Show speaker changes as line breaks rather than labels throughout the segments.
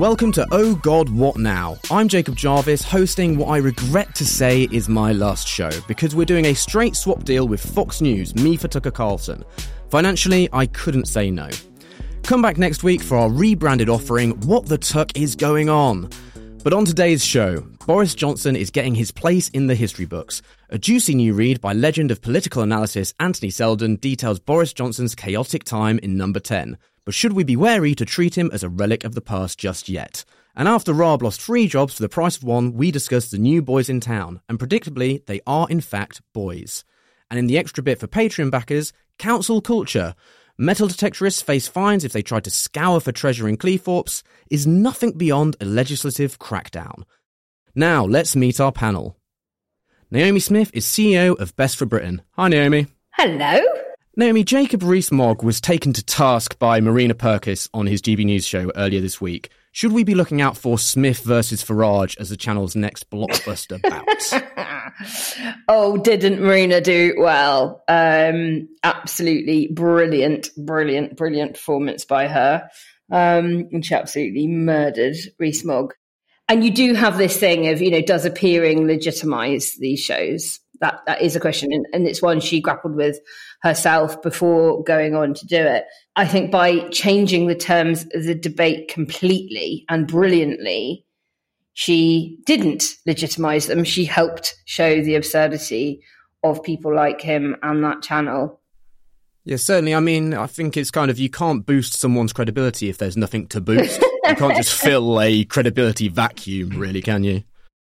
Welcome to Oh God, What Now? I'm Jacob Jarvis, hosting what I regret to say is my last show because we're doing a straight swap deal with Fox News, me for Tucker Carlson. Financially, I couldn't say no. Come back next week for our rebranded offering, What the Tuck is Going On? But on today's show, Boris Johnson is getting his place in the history books. A juicy new read by legend of political analysis Anthony Seldon details Boris Johnson's chaotic time in number 10. But should we be wary to treat him as a relic of the past just yet? And after Raab lost three jobs for the price of one, we discuss the new boys in town, and predictably, they are in fact boys. And in the extra bit for Patreon backers, council culture. Metal detectorists face fines if they try to scour for treasure in Cleethorpes is nothing beyond a legislative crackdown. Now, let's meet our panel. Naomi Smith is CEO of Best for Britain. Hi, Naomi.
Hello.
Naomi, Jacob Rees-Mogg was taken to task by Marina Purkiss on his GB News show earlier this week. Should we be looking out for Smith versus Farage as the channel's next blockbuster bout?
oh, didn't Marina do well? Um, absolutely brilliant, brilliant, brilliant performance by her. Um, and she absolutely murdered Rees-Mogg. And you do have this thing of, you know, does appearing legitimize these shows? That that is a question, and, and it's one she grappled with herself before going on to do it. I think by changing the terms of the debate completely and brilliantly, she didn't legitimize them. She helped show the absurdity of people like him and that channel.
Yeah, certainly. I mean, I think it's kind of you can't boost someone's credibility if there's nothing to boost. you can't just fill a credibility vacuum, really, can you?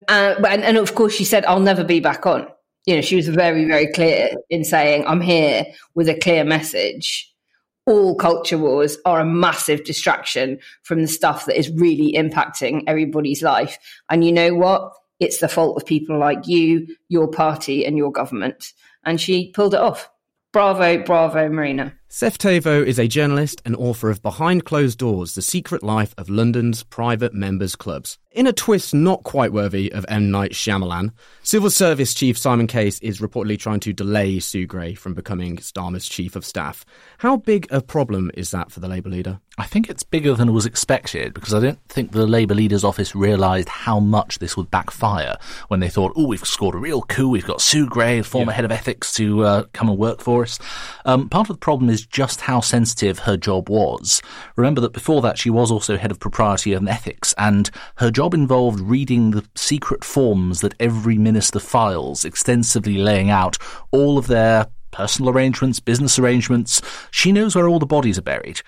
Uh, and, and of course, she said, "I'll never be back on." You know, she was very, very clear in saying, I'm here with a clear message. All culture wars are a massive distraction from the stuff that is really impacting everybody's life. And you know what? It's the fault of people like you, your party, and your government. And she pulled it off. Bravo, bravo, Marina.
Seth Thévoz is a journalist and author of Behind Closed Doors The Secret Life of London's Private Members Clubs. In a twist not quite worthy of M. Night Shyamalan, Civil Service Chief Simon Case is reportedly trying to delay Sue Gray from becoming Starmer's Chief of Staff. How big a problem is that for the Labour leader?
I think it's bigger than was expected because I don't think the Labour leader's office realised how much this would backfire when they thought, oh, we've scored a real coup, we've got Sue Gray, former yeah. head of ethics, to uh, come and work for us. Um, part of the problem is just how sensitive her job was. Remember that before that she was also head of propriety and ethics, and her job involved reading the secret forms that every minister files, extensively laying out all of their personal arrangements, business arrangements. She knows where all the bodies are buried.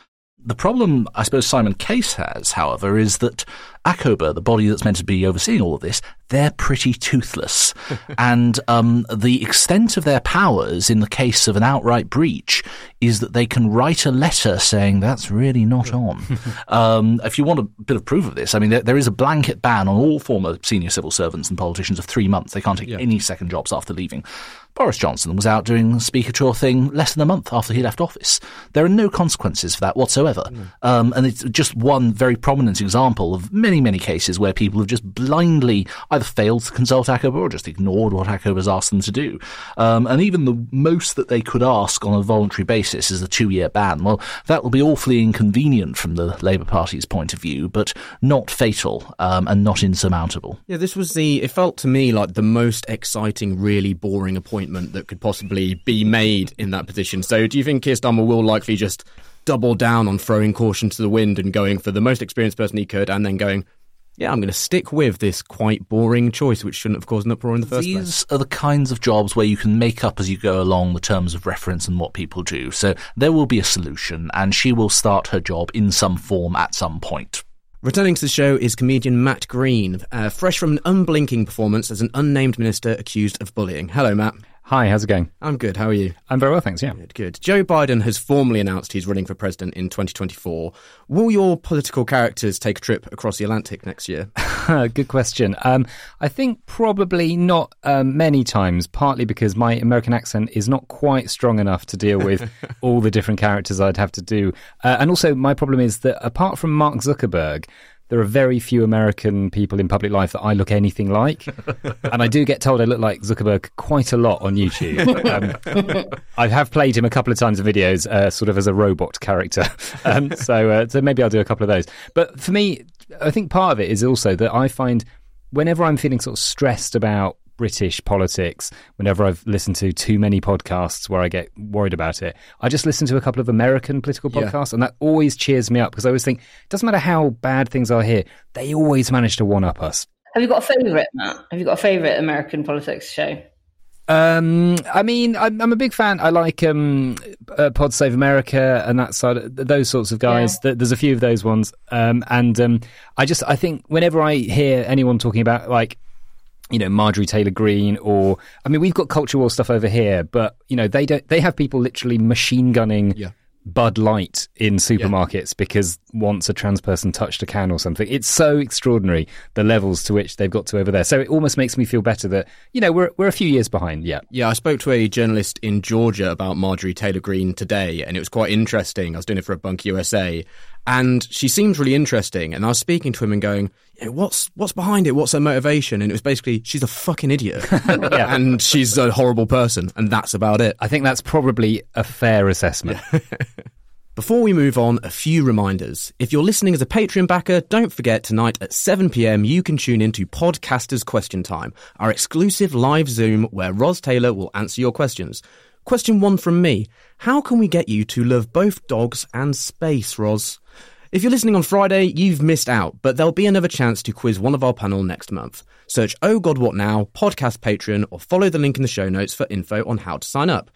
The problem, I suppose, Simon Case has, however, is that ACOBA, the body that's meant to be overseeing all of this, they're pretty toothless. and um, the extent of their powers in the case of an outright breach is that they can write a letter saying that's really not on. um, if you want a bit of proof of this, I mean, there, there is a blanket ban on all former senior civil servants and politicians of three months. They can't take yeah. any second jobs after leaving. Boris Johnson was out doing the speaker tour thing less than a month after he left office. There are no consequences for that whatsoever. Mm. Um, and it's just one very prominent example of many, many cases where people have just blindly either failed to consult ACOBA or just ignored what ACOBA has asked them to do. Um, and even the most that they could ask on a voluntary basis is a two year ban. Well, that will be awfully inconvenient from the Labour Party's point of view, but not fatal um, and not insurmountable.
Yeah, this was the, it felt to me like the most exciting, really boring appointment that could possibly be made in that position. So, do you think Keir Starmer will likely just double down on throwing caution to the wind and going for the most experienced person he could, and then going, yeah, I'm going to stick with this quite boring choice, which shouldn't have caused an uproar in the first
These
place.
These are the kinds of jobs where you can make up as you go along the terms of reference and what people do. So there will be a solution, and she will start her job in some form at some point.
Returning to the show is comedian Matt Green, uh, fresh from an unblinking performance as an unnamed minister accused of bullying. Hello, Matt.
Hi, how's it going?
I'm good. How are you?
I'm very well, thanks. Yeah.
Good, good. Joe Biden has formally announced he's running for president in 2024. Will your political characters take a trip across the Atlantic next year?
good question. Um, I think probably not um, many times, partly because my American accent is not quite strong enough to deal with all the different characters I'd have to do. Uh, and also, my problem is that apart from Mark Zuckerberg, there are very few American people in public life that I look anything like. and I do get told I look like Zuckerberg quite a lot on YouTube. Um, I have played him a couple of times in videos, uh, sort of as a robot character. Um, so, uh, so maybe I'll do a couple of those. But for me, I think part of it is also that I find whenever I'm feeling sort of stressed about British politics, whenever I've listened to too many podcasts where I get worried about it, I just listen to a couple of American political
Yeah.
podcasts, and that always cheers me up because I always think it doesn't matter how bad things are here, they always manage to one up us.
Have you got a favourite, Matt? Have you got a favourite American politics show?
Um, I mean, I'm, I'm a big fan. I like um, uh, Pod Save America and that side, of, those sorts of guys. Th There's a few of those ones, um, and um, I just I think whenever I hear anyone talking about like you know Marjorie Taylor Greene or I mean we've got culture war stuff over here, but you know they don't they have people literally machine gunning
Yeah.
Bud Light in supermarkets because once a trans person touched a can or something. It's so extraordinary the levels to which they've got to over there. So it almost makes me feel better that you know we're we're a few years behind. Yeah.
Yeah, I spoke to a journalist in Georgia about Marjorie Taylor Greene today, and it was quite interesting. I was doing it for a Bunk USA, and she seems really interesting. And I was speaking to him and going, yeah, "What's what's behind it? What's her motivation?" And it was basically, she's a fucking idiot, and she's a horrible person, and that's about it.
I think that's probably a fair assessment.
Before we move on, a few reminders. If you're listening as a Patreon backer, don't forget tonight at 7pm you can tune in to Podcasters Question Time, our exclusive live Zoom where Roz Taylor will answer your questions. Question one from me How can we get you to love both dogs and space, Roz? If you're listening on Friday, you've missed out, but there'll be another chance to quiz one of our panel next month. Search Oh God What Now, podcast Patreon, or follow the link in the show notes for info on how to sign up.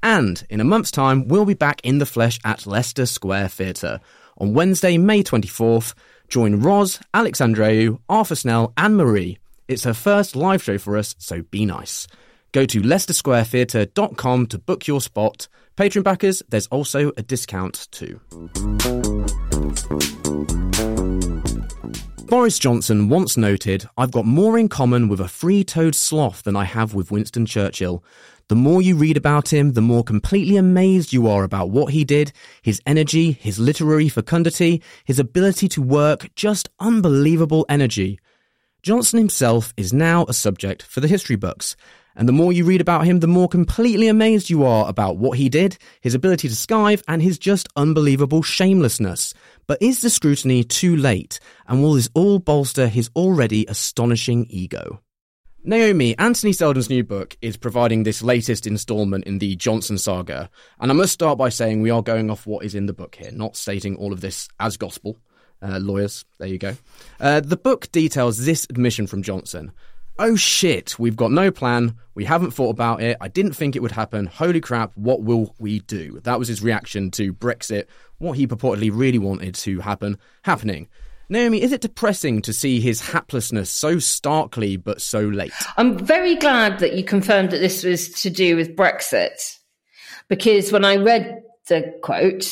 And in a month's time, we'll be back in the flesh at Leicester Square Theatre. On Wednesday, May 24th, join Roz, Alexandreu, Arthur Snell, and Marie. It's her first live show for us, so be nice. Go to leicestersquaretheatre.com to book your spot. Patreon backers, there's also a discount too. Boris Johnson once noted, I've got more in common with a free toed sloth than I have with Winston Churchill. The more you read about him, the more completely amazed you are about what he did, his energy, his literary fecundity, his ability to work, just unbelievable energy. Johnson himself is now a subject for the history books. And the more you read about him, the more completely amazed you are about what he did, his ability to skive, and his just unbelievable shamelessness. But is the scrutiny too late? And will this all bolster his already astonishing ego? Naomi, Anthony Seldon's new book, is providing this latest installment in the Johnson saga. And I must start by saying we are going off what is in the book here, not stating all of this as gospel. Uh, lawyers, there you go. Uh, the book details this admission from Johnson. Oh shit, we've got no plan. We haven't thought about it. I didn't think it would happen. Holy crap, what will we do? That was his reaction to Brexit, what he purportedly really wanted to happen, happening. Naomi, is it depressing to see his haplessness so starkly but so late?
I'm very glad that you confirmed that this was to do with Brexit, because when I read the quote,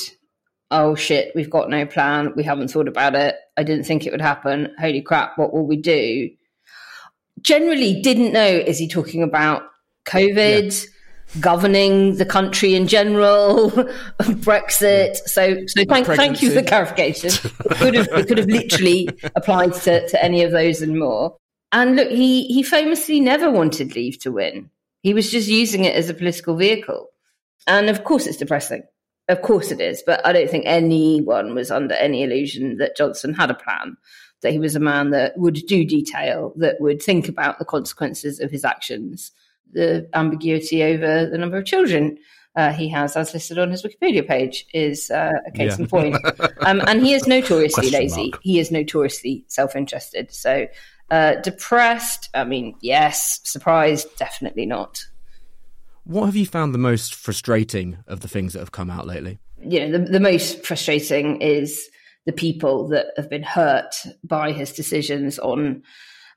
oh shit, we've got no plan, we haven't thought about it, I didn't think it would happen, holy crap, what will we do? Generally, didn't know, is he talking about COVID? Governing the country in general, Brexit. So, so thank, thank you for the clarification. It could have, it could have literally applied to, to any of those and more. And look, he, he famously never wanted leave to win. He was just using it as a political vehicle. And of course, it's depressing. Of course it is. But I don't think anyone was under any illusion that Johnson had a plan, that he was a man that would do detail, that would think about the consequences of his actions, the ambiguity over the number of children. Uh, he has, as listed on his Wikipedia page, is uh, a case
Yeah.
in point. Um, and he is notoriously
Question
lazy.
mark.
He is notoriously self-interested. So, uh, depressed. I mean, yes. Surprised? Definitely not.
What have you found the most frustrating of the things that have come out lately?
You know, the, the most frustrating is the people that have been hurt by his decisions on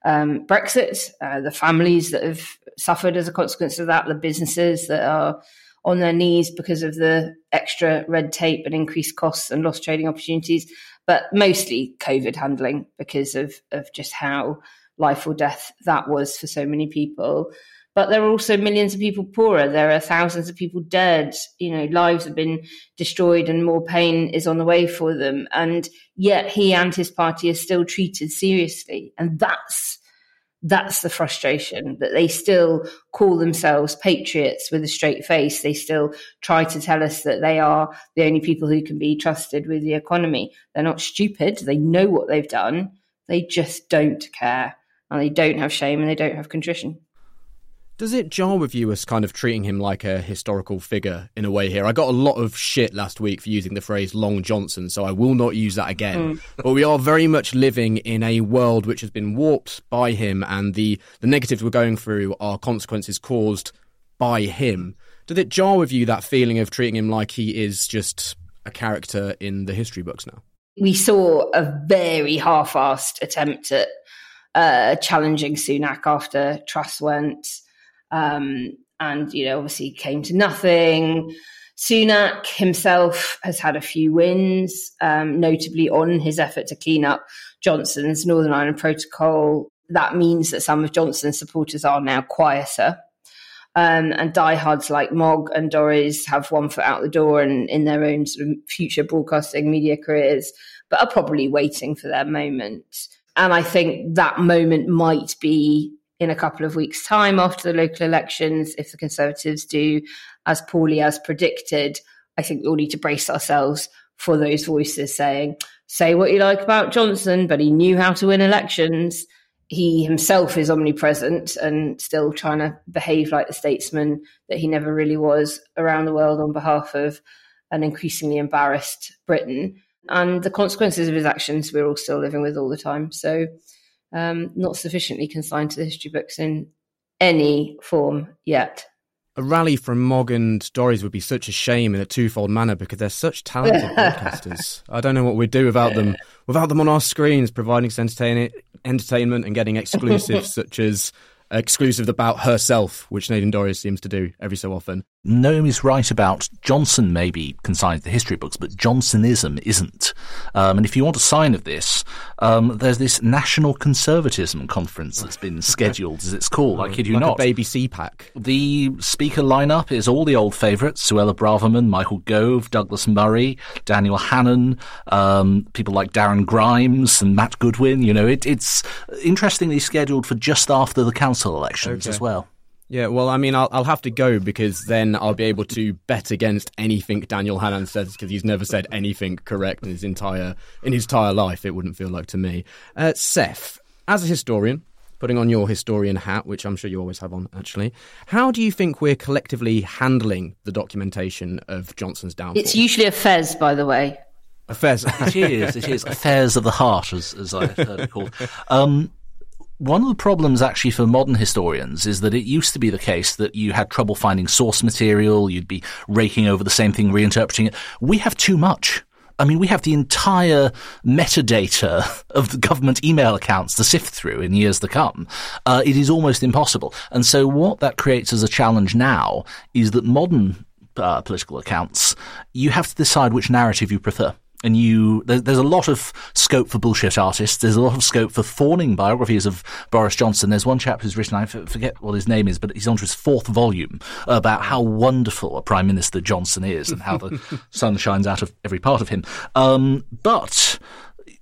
um, Brexit, uh, the families that have suffered as a consequence of that, the businesses that are on their knees because of the extra red tape and increased costs and lost trading opportunities, but mostly COVID handling because of, of just how life or death that was for so many people. But there are also millions of people poorer. There are thousands of people dead. You know, lives have been destroyed and more pain is on the way for them. And yet he and his party are still treated seriously. And that's that's the frustration that they still call themselves patriots with a straight face. They still try to tell us that they are the only people who can be trusted with the economy. They're not stupid. They know what they've done. They just don't care and they don't have shame and they don't have contrition.
Does it jar with you as kind of treating him like a historical figure in a way here? I got a lot of shit last week for using the phrase Long Johnson, so I will not use that again. Mm. But we are very much living in a world which has been warped by him, and the, the negatives we're going through are consequences caused by him. Did it jar with you that feeling of treating him like he is just a character in the history books now?
We saw a very half assed attempt at uh, challenging Sunak after Truss went. Um, and, you know, obviously came to nothing. Sunak himself has had a few wins, um, notably on his effort to clean up Johnson's Northern Ireland Protocol. That means that some of Johnson's supporters are now quieter. Um, and diehards like Mogg and Dorries have one foot out the door and in their own sort of future broadcasting media careers, but are probably waiting for their moment. And I think that moment might be in a couple of weeks' time after the local elections, if the Conservatives do as poorly as predicted, I think we'll need to brace ourselves for those voices saying, say what you like about Johnson, but he knew how to win elections. He himself is omnipresent and still trying to behave like the statesman that he never really was around the world on behalf of an increasingly embarrassed Britain. And the consequences of his actions we're all still living with all the time. So um, not sufficiently consigned to the history books in any form yet.
A rally from Mogg and Dorries would be such a shame in a twofold manner because they're such talented broadcasters. I don't know what we'd do without them. Without them on our screens, providing us entertainment and getting exclusives such as exclusive about herself, which Nadine Dorries seems to do every so often.
Naomi's right about Johnson maybe consigned to the history books, but Johnsonism isn't. Um, and if you want a sign of this, um, there's this National Conservatism Conference that's been scheduled, as it's called. I kid you
like
not.
baby CPAC.
The speaker lineup is all the old favourites: Suella Braverman, Michael Gove, Douglas Murray, Daniel Hannan, um, people like Darren Grimes and Matt Goodwin. You know, it, it's interestingly scheduled for just after the council elections okay. as well.
Yeah, well, I mean, I'll, I'll have to go because then I'll be able to bet against anything Daniel Hannan says because he's never said anything correct in his entire in his entire life. It wouldn't feel like to me. Uh, Seth, as a historian, putting on your historian hat, which I'm sure you always have on, actually, how do you think we're collectively handling the documentation of Johnson's downfall?
It's usually a fez, by the way.
Affairs.
it is. It is affairs of the heart, as, as I've heard it called. Um, one of the problems actually for modern historians is that it used to be the case that you had trouble finding source material, you'd be raking over the same thing, reinterpreting it. We have too much. I mean, we have the entire metadata of the government email accounts to sift through in years to come. Uh, it is almost impossible. And so what that creates as a challenge now is that modern uh, political accounts, you have to decide which narrative you prefer and you there's a lot of scope for bullshit artists. There's a lot of scope for fawning biographies of Boris Johnson. There's one chap who's written I forget what his name is, but he's on to his fourth volume about how wonderful a prime minister Johnson is and how the sun shines out of every part of him. Um, but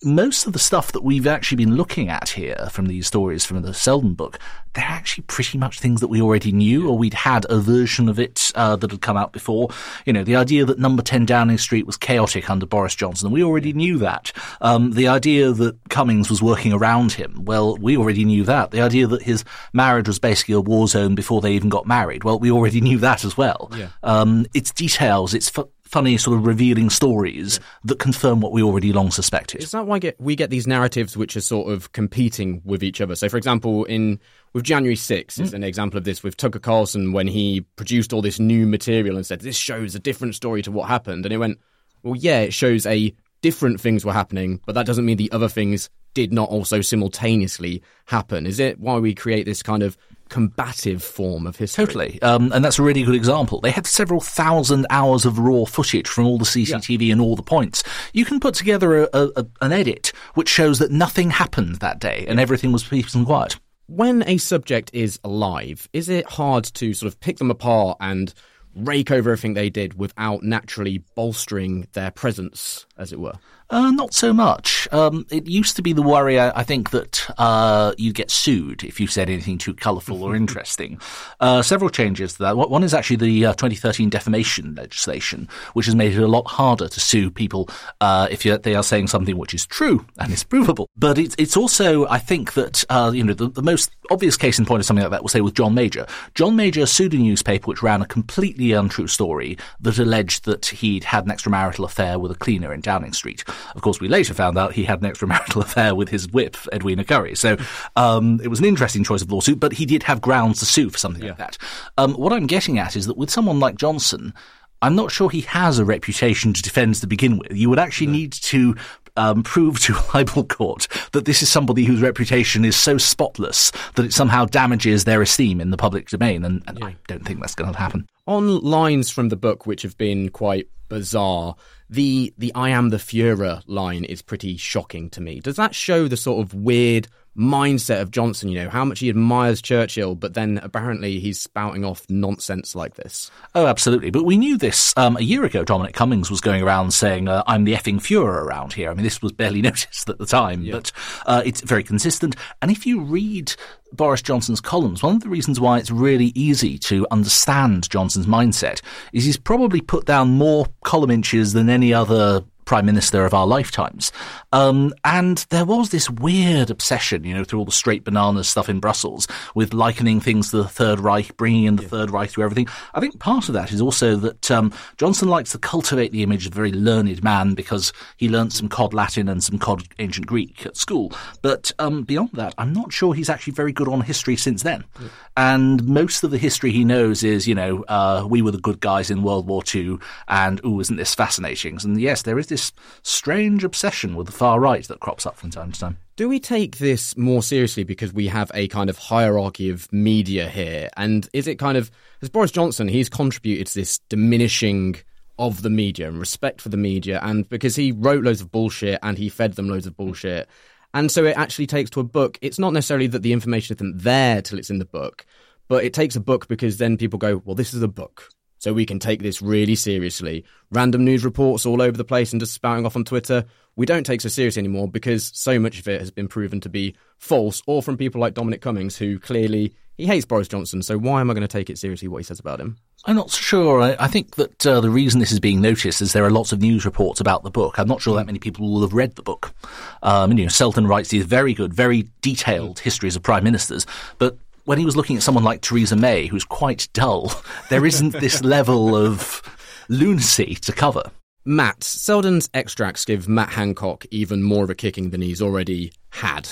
most of the stuff that we've actually been looking at here from these stories from the Seldon book, they're actually pretty much things that we already knew, or we'd had a version of it uh, that had come out before. You know, the idea that Number 10 Downing Street was chaotic under Boris Johnson, we already knew that. Um, the idea that Cummings was working around him, well, we already knew that. The idea that his marriage was basically a war zone before they even got married, well, we already knew that as well. Yeah. Um, it's details, it's funny sort of revealing stories that confirm what we already long suspected.
Is that why get, we get these narratives which are sort of competing with each other? So, for example, in with January 6th mm. is an example of this with Tucker Carlson when he produced all this new material and said this shows a different story to what happened, and it went, well, yeah, it shows a different things were happening, but that doesn't mean the other things did not also simultaneously happen. Is it why we create this kind of combative form of history.
Totally. Um, and that's a really good example. They had several thousand hours of raw footage from all the CCTV yeah. and all the points. You can put together a, a, an edit which shows that nothing happened that day and everything was peace and quiet.
When a subject is alive, is it hard to sort of pick them apart and rake over everything they did without naturally bolstering their presence, as it were?
Uh, not so much. Um, it used to be the worry, I, I think, that uh, you get sued if you said anything too colourful or interesting. Uh, several changes to that. One is actually the uh, 2013 defamation legislation, which has made it a lot harder to sue people uh, if they are saying something which is true and is provable. But it's, it's also, I think, that uh, you know the, the most obvious case in point of something like that, we'll say with John Major. John Major sued a newspaper which ran a completely untrue story that alleged that he'd had an extramarital affair with a cleaner in Downing Street. Of course, we later found out he had an extramarital affair with his whip, Edwina Currie. So um, it was an interesting choice of lawsuit, but he did have grounds to sue for something yeah. like that. Um, what I'm getting at is that with someone like Johnson, I'm not sure he has a reputation to defend to begin with. You would actually no. need to um, prove to a libel court that this is somebody whose reputation is so spotless that it somehow damages their esteem in the public domain, and, and yeah. I don't think that's going to happen.
On lines from the book which have been quite bizarre, the the I am the Führer line is pretty shocking to me. Does that show the sort of weird mindset of Johnson, you know, how much he admires Churchill, but then apparently he's spouting off nonsense like this.
Oh, absolutely. But we knew this um, a year ago. Dominic Cummings was going around saying, uh, I'm the effing Fuhrer around here. I mean, this was barely noticed at the time, yeah. but uh, it's very consistent. And if you read Boris Johnson's columns, one of the reasons why it's really easy to understand Johnson's mindset is he's probably put down more column inches than any other prime minister of our lifetimes. Um, and there was this weird obsession, you know, through all the straight bananas stuff in Brussels with likening things to the Third Reich, bringing in the yeah. Third Reich through everything. I think part of that is also that um, Johnson likes to cultivate the image of a very learned man because he learnt some cod Latin and some cod ancient Greek at school. But um, beyond that, I'm not sure he's actually very good on history since then. Yeah. And most of the history he knows is, you know, uh, we were the good guys in World War II, and ooh, isn't this fascinating? And yes, there is this strange obsession with the far right that crops up from time to time.
Do we take this more seriously because we have a kind of hierarchy of media here? And is it kind of, as Boris Johnson, he's contributed to this diminishing of the media and respect for the media, and because he wrote loads of bullshit and he fed them loads of bullshit. And so it actually takes to a book. It's not necessarily that the information isn't there till it's in the book, but it takes a book because then people go, well, this is a book so we can take this really seriously. Random news reports all over the place and just spouting off on Twitter, we don't take so seriously anymore because so much of it has been proven to be false, or from people like Dominic Cummings, who clearly he hates Boris Johnson. So why am I going to take it seriously what he says about him?
I'm not sure. I, I think that uh, the reason this is being noticed is there are lots of news reports about the book. I'm not sure that many people will have read the book. Um, you know, Seldon writes these very good, very detailed histories of prime ministers, but when he was looking at someone like Theresa May, who's quite dull, there isn't this level of lunacy to cover.
Matt, Seldon's extracts give Matt Hancock even more of a kicking than he's already had.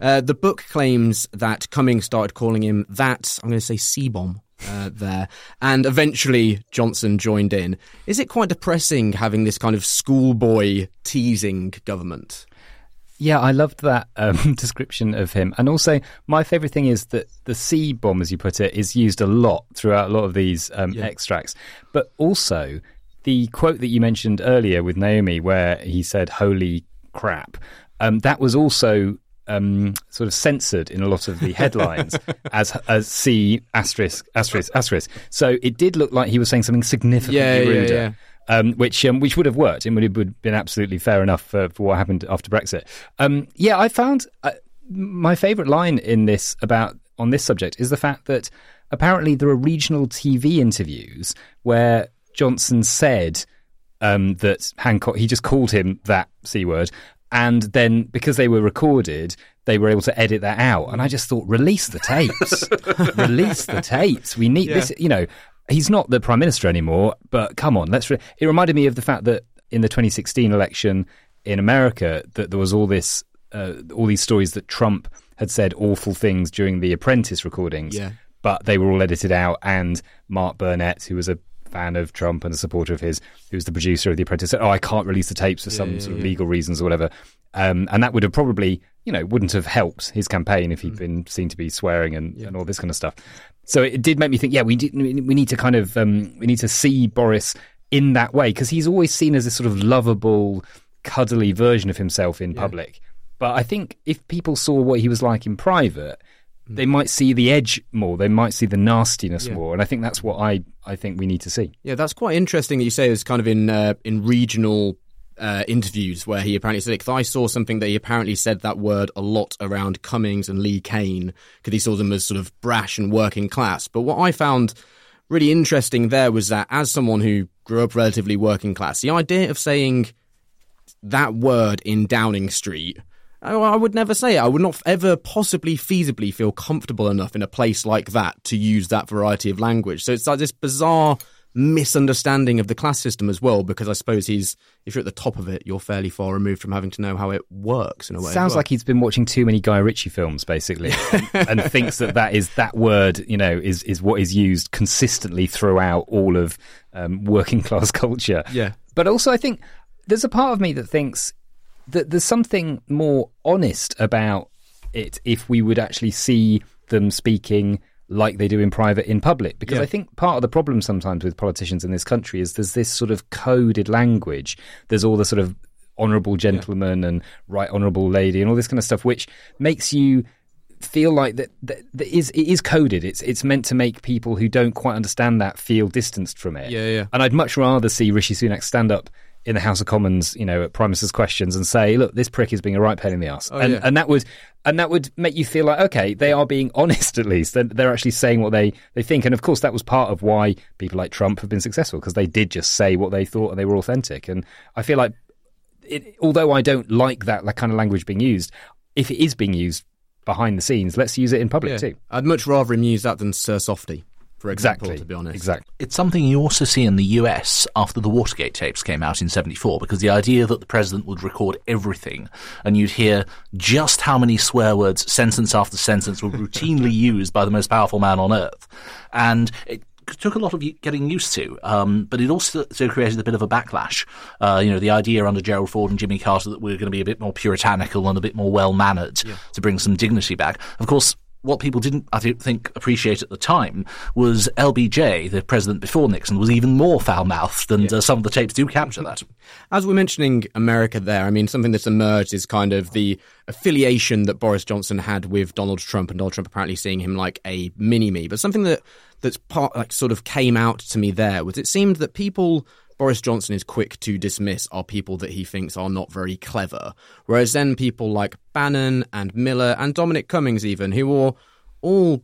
Uh, the book claims that Cummings started calling him that, I'm going to say C bomb. Uh, there, and eventually Johnson joined in. Is it quite depressing having this kind of schoolboy teasing government?
Yeah, I loved that um, description of him. And also, my favourite thing is that the C bomb, as you put it, is used a lot throughout a lot of these um, yeah. extracts. But also, the quote that you mentioned earlier with Naomi, where he said, Holy crap, um, that was also um, sort of censored in a lot of the headlines as as C asterisk asterisk asterisk. So it did look like he was saying something significantly yeah, ruder. Yeah, yeah um, which um, which would have worked and would have been absolutely fair enough for, for what happened after Brexit. Um, yeah, I found uh, my favourite line in this about on this subject is the fact that apparently there are regional TV interviews where Johnson said um, that Hancock he just called him that c word. And then, because they were recorded, they were able to edit that out. And I just thought, release the tapes, release the tapes. We need yeah. this. You know, he's not the prime minister anymore. But come on, let's. Re- it reminded me of the fact that in the 2016 election in America, that there was all this, uh, all these stories that Trump had said awful things during the Apprentice recordings.
Yeah.
But they were all edited out, and Mark Burnett, who was a fan of Trump and a supporter of his, who was the producer of The Apprentice, said, "Oh, I can't release the tapes for yeah, some yeah, sort of legal reasons or whatever." Um, and that would have probably, you know, wouldn't have helped his campaign if he'd mm. been seen to be swearing and, and all this kind of stuff. So it did make me think, yeah, we did, we need to kind of um, we need to see Boris in that way because he's always seen as this sort of lovable, cuddly version of himself in yeah. public. But I think if people saw what he was like in private, they might see the edge more. They might see the nastiness
Yeah.
more, and I think that's what I I think we need to see.
Yeah, that's quite interesting that you say is kind of in uh, in regional uh, interviews where he apparently said I saw something that he apparently said that word a lot around Cummings and Lee Cain because he saw them as sort of brash and working class. But what I found really interesting there was that as someone who grew up relatively working class, the idea of saying that word in Downing Street. I I would never say it. I would not ever possibly feasibly feel comfortable enough in a place like that to use that variety of language. So it's like this bizarre misunderstanding of the class system as well, because I suppose he's, if you're at the top of it, you're fairly far removed from having to know how it works in a way.
Sounds
well.
like he's been watching too many Guy Ritchie films, basically, and, and thinks that that is that word, you know, is is what is used consistently throughout all of um, working class culture.
Yeah.
but also I think there's a part of me that thinks that there's something more honest about it if we would actually see them speaking like they do in private in public. Because
Yeah.
I think part of the problem sometimes with politicians in this country is there's this sort of coded language. There's all the sort of honorable gentleman and right honorable lady and all this kind of stuff which makes you feel like that, that, that is it is coded. It's it's meant to make people who don't quite understand that feel distanced from it.
Yeah, yeah.
and I'd much rather see Rishi Sunak stand up in the House of Commons, you know, at Prime Minister's questions and say, "Look, this prick is being a right pain in the ass," oh, and
yeah.
and that would and that would make you feel like, okay, they are being honest at least. They're, they're actually saying what they they think, and of course, that was part of why people like Trump have been successful because they did just say what they thought and they were authentic. And I feel like, it, although I don't like that, that kind of language being used, if it is being used behind the scenes, let's use it in public
Yeah.
too.
I'd much rather him use that than Sir Softy, for example,
Exactly.
to be honest.
Exactly.
It's something you also see in the US after the Watergate tapes came out in 74, because the idea that the president would record everything and you'd hear just how many swear words, sentence after sentence, were routinely used by the most powerful man on earth. And it took a lot of getting used to, um, but it also so created a bit of a backlash. Uh, you know, the idea under Gerald Ford and Jimmy Carter that we we're going to be a bit more puritanical and a bit more well mannered to bring some dignity back. Of course, what people didn't, I don't think, appreciate at the time was LBJ, the president before Nixon, was even more foul mouthed, and uh, some of the tapes do capture that.
As we're mentioning America there, I mean, something that's emerged is kind of the affiliation that Boris Johnson had with Donald Trump, and Donald Trump apparently seeing him like a mini me. But something that that's part like sort of came out to me there was it seemed that people Boris Johnson is quick to dismiss are people that he thinks are not very clever, whereas then people like Bannon and Miller and Dominic Cummings, even who are all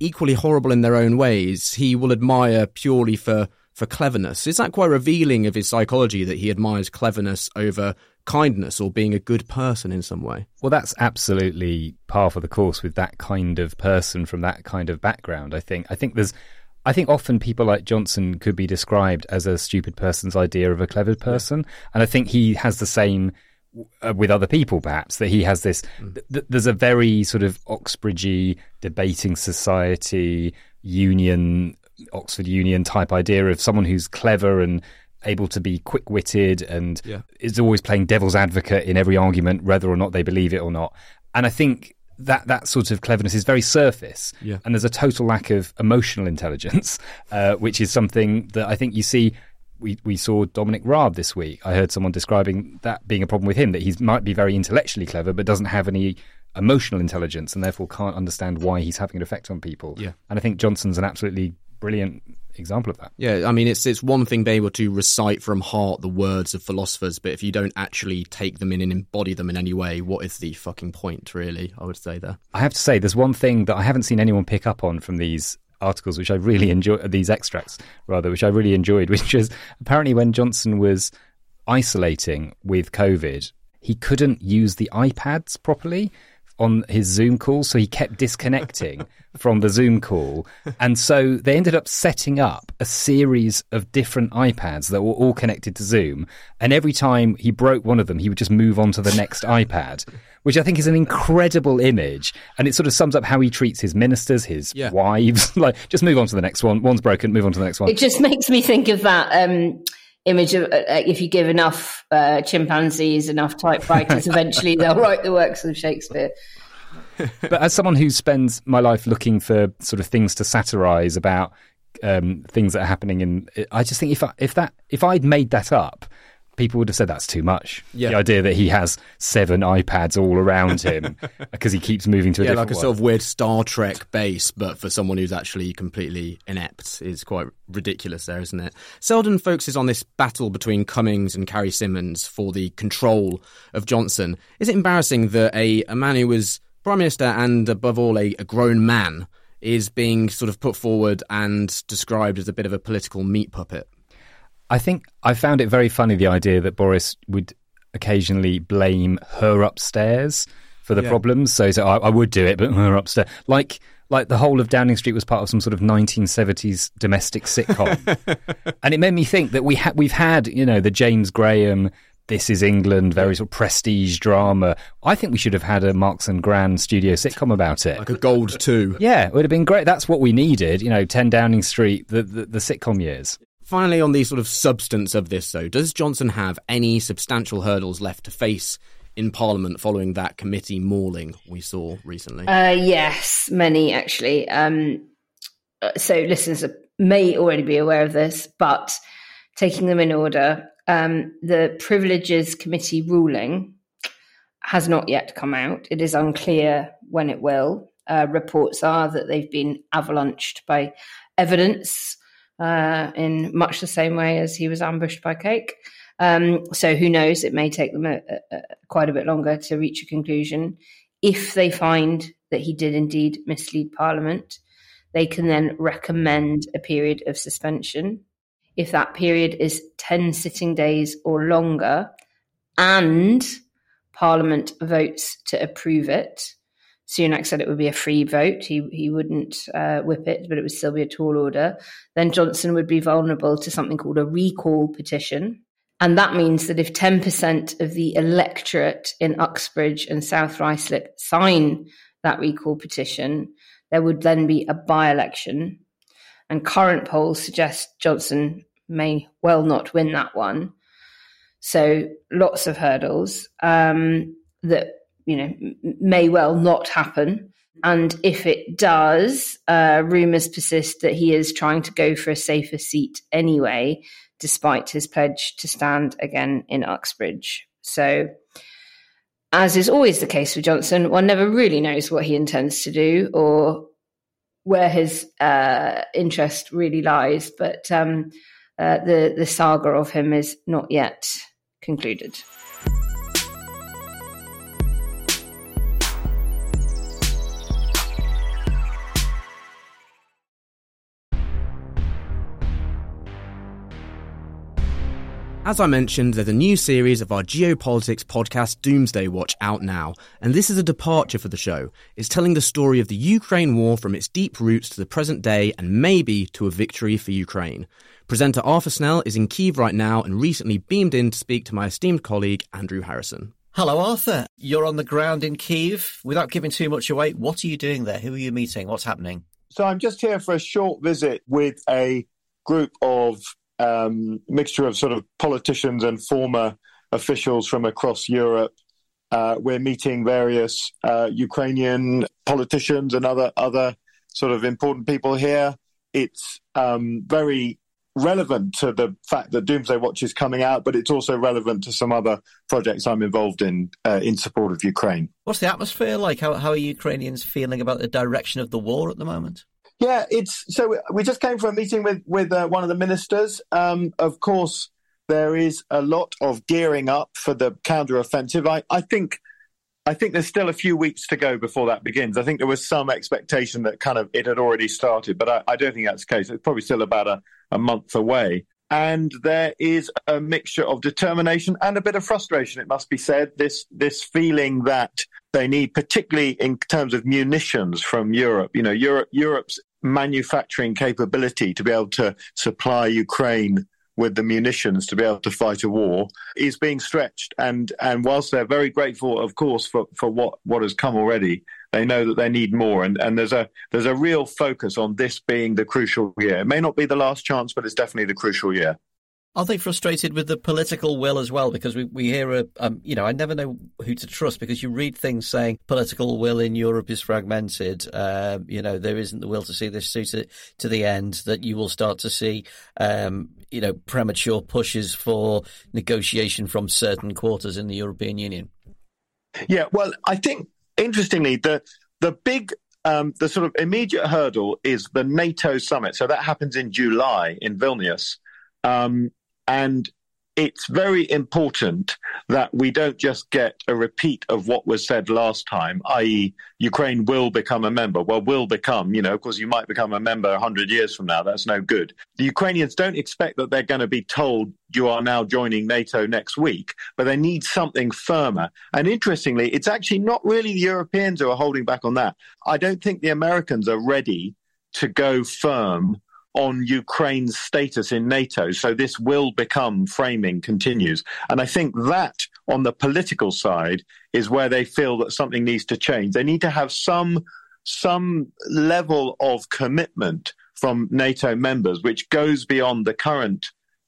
equally horrible in their own ways, he will admire purely for for cleverness. Is that quite revealing of his psychology that he admires cleverness over kindness or being a good person in some way?
Well, that's absolutely par for the course with that kind of person from that kind of background. I think. I think there's. I think often people like Johnson could be described as a stupid person's idea of a clever person, and I think he has the same uh, with other people. Perhaps that he has this. Th- th- there's a very sort of Oxbridgey debating society union, Oxford Union type idea of someone who's clever and able to be quick-witted and
Yeah.
is always playing devil's advocate in every argument, whether or not they believe it or not. And I think that that sort of cleverness is very surface,
Yeah.
and there's a total lack of emotional intelligence, uh, which is something that I think you see. We we saw Dominic Raab this week. I heard someone describing that being a problem with him that he might be very intellectually clever, but doesn't have any emotional intelligence, and therefore can't understand why he's having an effect on people.
Yeah.
and I think Johnson's an absolutely brilliant example of that.
Yeah, I mean, it's it's one thing being able to recite from heart the words of philosophers, but if you don't actually take them in and embody them in any way, what is the fucking point, really? I would say there.
I have to say, there's one thing that I haven't seen anyone pick up on from these articles, which I really enjoy, these extracts rather, which I really enjoyed, which is apparently when Johnson was isolating with COVID, he couldn't use the iPads properly on his Zoom call, so he kept disconnecting from the Zoom call. And so they ended up setting up a series of different iPads that were all connected to Zoom. And every time he broke one of them, he would just move on to the next iPad, which I think is an incredible image. And it sort of sums up how he treats his ministers, his
Yeah.
wives. like, just move on to the next one. One's broken, move on to the next one.
It just makes me think of that um, image of uh, if you give enough uh, chimpanzees enough typewriters, eventually they'll write the works of Shakespeare.
but as someone who spends my life looking for sort of things to satirize about um, things that are happening in, I just think if I, if that if I'd made that up, people would have said that's too much.
Yeah.
The idea that he has seven iPads all around him because he keeps moving to a
yeah,
different
like a
one.
sort of weird Star Trek base, but for someone who's actually completely inept is quite ridiculous there, isn't it? Seldon focuses on this battle between Cummings and Carrie Symonds for the control of Johnson. Is it embarrassing that a, a man who was Prime Minister and above all a, a grown man is being sort of put forward and described as a bit of a political meat puppet?
I think I found it very funny the idea that Boris would occasionally blame her upstairs for the
Yeah.
problems. So, so I, I would do it, but her upstairs, like like the whole of Downing Street was part of some sort of 1970s domestic sitcom, and it made me think that we ha- we've had you know the James Graham. This is England, very sort of prestige drama. I think we should have had a Marks and Gran studio sitcom about it.
Like a gold two.
yeah, it would have been great. That's what we needed, you know, 10 Downing Street, the, the, the sitcom years.
Finally, on the sort of substance of this, though, does Johnson have any substantial hurdles left to face in Parliament following that committee mauling we saw recently?
Uh, yes, many actually. Um, uh, so listeners may already be aware of this, but taking them in order, um, the Privileges Committee ruling has not yet come out. It is unclear when it will. Uh, reports are that they've been avalanched by evidence uh, in much the same way as he was ambushed by Cake. Um, so who knows? It may take them a, a, quite a bit longer to reach a conclusion. If they find that he did indeed mislead Parliament, they can then recommend a period of suspension. If that period is 10 sitting days or longer and Parliament votes to approve it, Sunak said it would be a free vote. He he wouldn't uh, whip it, but it would still be a tall order. Then Johnson would be vulnerable to something called a recall petition. And that means that if 10% of the electorate in Uxbridge and South Ruislip sign that recall petition, there would then be a by election. And current polls suggest Johnson may well not win that one. So lots of hurdles um, that you know may well not happen. And if it does, uh, rumours persist that he is trying to go for a safer seat anyway, despite his pledge to stand again in Uxbridge. So, as is always the case with Johnson, one never really knows what he intends to do or where his uh, interest really lies. But um, uh, the the saga of him is not yet concluded.
As I mentioned, there's a new series of our geopolitics podcast, Doomsday Watch, out now, and this is a departure for the show. It's telling the story of the Ukraine war from its deep roots to the present day and maybe to a victory for Ukraine. Presenter Arthur Snell is in Kiev right now and recently beamed in to speak to my esteemed colleague, Andrew Harrison.
Hello, Arthur. You're on the ground in Kiev. Without giving too much away, what are you doing there? Who are you meeting? What's happening?
So I'm just here for a short visit with a group of um, mixture of sort of politicians and former officials from across Europe. Uh, we're meeting various uh, Ukrainian politicians and other other sort of important people here. It's um, very relevant to the fact that Doomsday Watch is coming out, but it's also relevant to some other projects I'm involved in uh, in support of Ukraine.
What's the atmosphere like? How, how are Ukrainians feeling about the direction of the war at the moment?
Yeah, it's so we just came from a meeting with with uh, one of the ministers. Um, of course, there is a lot of gearing up for the counter-offensive. I, I think, I think there's still a few weeks to go before that begins. I think there was some expectation that kind of it had already started, but I, I don't think that's the case. It's probably still about a, a month away. And there is a mixture of determination and a bit of frustration, it must be said. This this feeling that they need, particularly in terms of munitions from Europe. You know, Europe Europe's manufacturing capability to be able to supply Ukraine with the munitions to be able to fight a war is being stretched. And and whilst they're very grateful, of course, for, for what, what has come already, they know that they need more. And, and there's a there's a real focus on this being the crucial year. It may not be the last chance, but it's definitely the crucial year.
Are they frustrated with the political will as well? Because we, we hear, a, um, you know, I never know who to trust because you read things saying political will in Europe is fragmented. Uh, you know, there isn't the will to see this see to, to the end, that you will start to see, um, you know, premature pushes for negotiation from certain quarters in the European Union.
Yeah, well, I think, interestingly, the, the big um, the sort of immediate hurdle is the NATO summit. So that happens in July in Vilnius. Um, and it's very important that we don't just get a repeat of what was said last time, i.e., Ukraine will become a member. Well, will become, you know, of course, you might become a member 100 years from now. That's no good. The Ukrainians don't expect that they're going to be told you are now joining NATO next week, but they need something firmer. And interestingly, it's actually not really the Europeans who are holding back on that. I don't think the Americans are ready to go firm on Ukraine's status in NATO. So this will become framing continues. And I think that on the political side is where they feel that something needs to change. They need to have some some level of commitment from NATO members, which goes beyond the current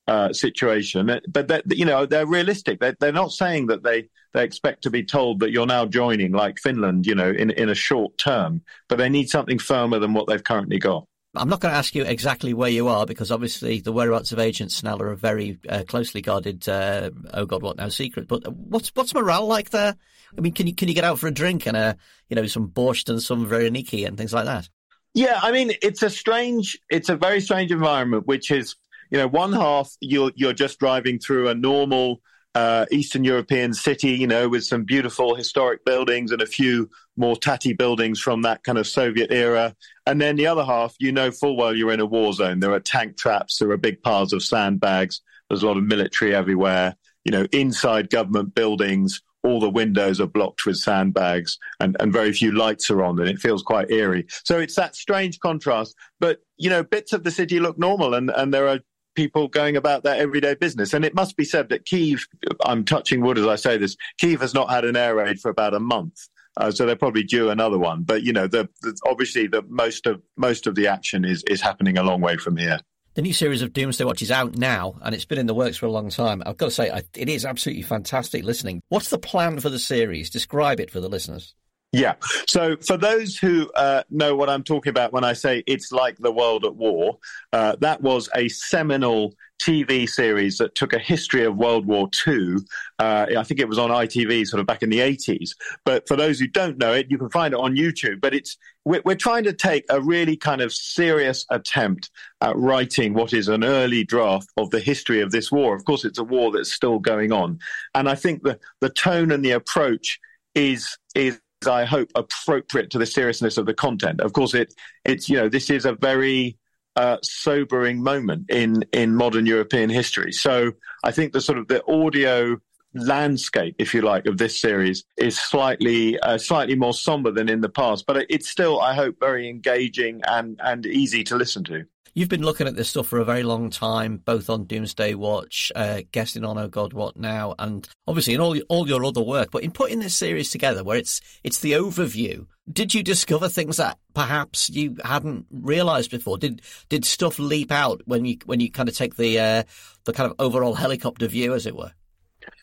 uh, situation. But that, you know, they're realistic. They're, they're not saying that they they expect to be told that you're now joining, like Finland, you know, in in a short term. But they need something firmer than what they've currently got.
I'm not going to ask you exactly where you are because obviously the whereabouts of Agent Snell are a very uh, closely guarded, uh, oh God, what now secret. But what's what's morale like there? I mean, can you can you get out for a drink and a you know some borscht and some vareniki and things like that?
Yeah, I mean, it's a strange, it's a very strange environment, which is you know one half you're you're just driving through a normal uh, Eastern European city, you know, with some beautiful historic buildings and a few more tatty buildings from that kind of Soviet era. And then the other half, you know full well you're in a war zone. There are tank traps, there are big piles of sandbags, there's a lot of military everywhere. You know, inside government buildings, all the windows are blocked with sandbags and, and very few lights are on and it feels quite eerie. So it's that strange contrast. But, you know, bits of the city look normal and, and there are people going about their everyday business. And it must be said that Kiev, I'm touching wood as I say this, Kiev has not had an air raid for about a month. Uh, so they're probably due another one. But you know, the, the, obviously, the most of most of the action is is happening a long way from here.
The new series of Doomsday Watch is out now, and it's been in the works for a long time. I've got to say, I, it is absolutely fantastic listening. What's the plan for the series? Describe it for the listeners.
Yeah. So for those who uh, know what I'm talking about when I say it's like the world at war, uh, that was a seminal TV series that took a history of World War II. Uh, I think it was on ITV sort of back in the 80s. But for those who don't know it, you can find it on YouTube. But it's we're, we're trying to take a really kind of serious attempt at writing what is an early draft of the history of this war. Of course, it's a war that's still going on, and I think the the tone and the approach is is I hope, appropriate to the seriousness of the content. Of course, it it's you know this is a very uh, sobering moment in in modern European history. So I think the sort of the audio landscape, if you like, of this series is slightly uh, slightly more somber than in the past, but it's still, I hope, very engaging and and easy to listen to.
You've been looking at this stuff for a very long time, both on Doomsday Watch, uh, on Oh God What Now, and obviously in all all your other work. But in putting this series together, where it's it's the overview, did you discover things that perhaps you hadn't realised before? Did did stuff leap out when you when you kind of take the uh, the kind of overall helicopter view, as it were?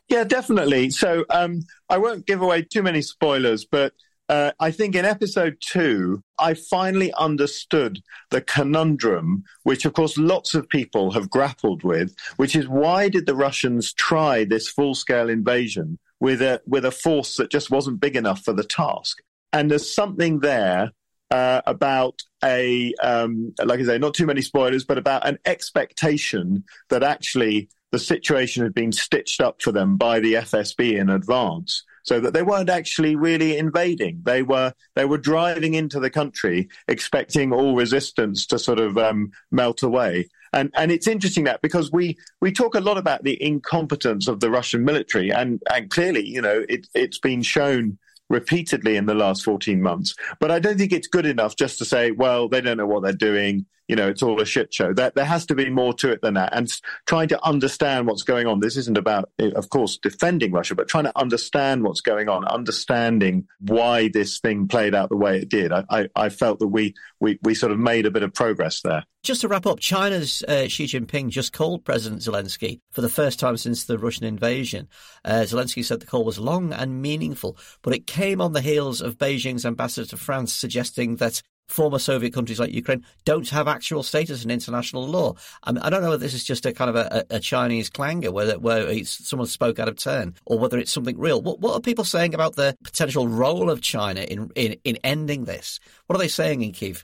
Yeah, definitely. So um, I won't give away too many spoilers, but uh, I think in episode two, I finally understood the conundrum, which of course lots of people have grappled with, which is why did the Russians try this full scale invasion with a, with a force that just wasn't big enough for the task? And there's something there uh, about a, um, like I say, not too many spoilers, but about an expectation that actually the situation had been stitched up for them by the FSB in advance so that they weren't actually really invading. They were they were driving into the country expecting all resistance to sort of um, melt away. And and it's interesting that because we we talk a lot about the incompetence of the Russian military, and and clearly, you know, it, it's been shown repeatedly in the last 14 months. But I don't think it's good enough just to say, well, they don't know what they're doing. You know, it's all a shit show. There, there has to be more to it than that. And trying to understand what's going on. This isn't about, of course, defending Russia, but trying to understand what's going on, understanding why this thing played out the way it did. I, I, I felt that we, we, we sort of made a bit of progress there.
Just to wrap up, China's uh, Xi Jinping just called President Zelensky for the first time since the Russian invasion. Uh, Zelensky said the call was long and meaningful, but it came on the heels of Beijing's ambassador to France suggesting that former Soviet countries like Ukraine don't have actual status in international law. I, mean, I don't know whether this is just a kind of a, a Chinese clangor where, where someone spoke out of turn or whether it's something real. What, what, are people saying about the potential role of China in, in, in ending this? What are they saying in Kiev?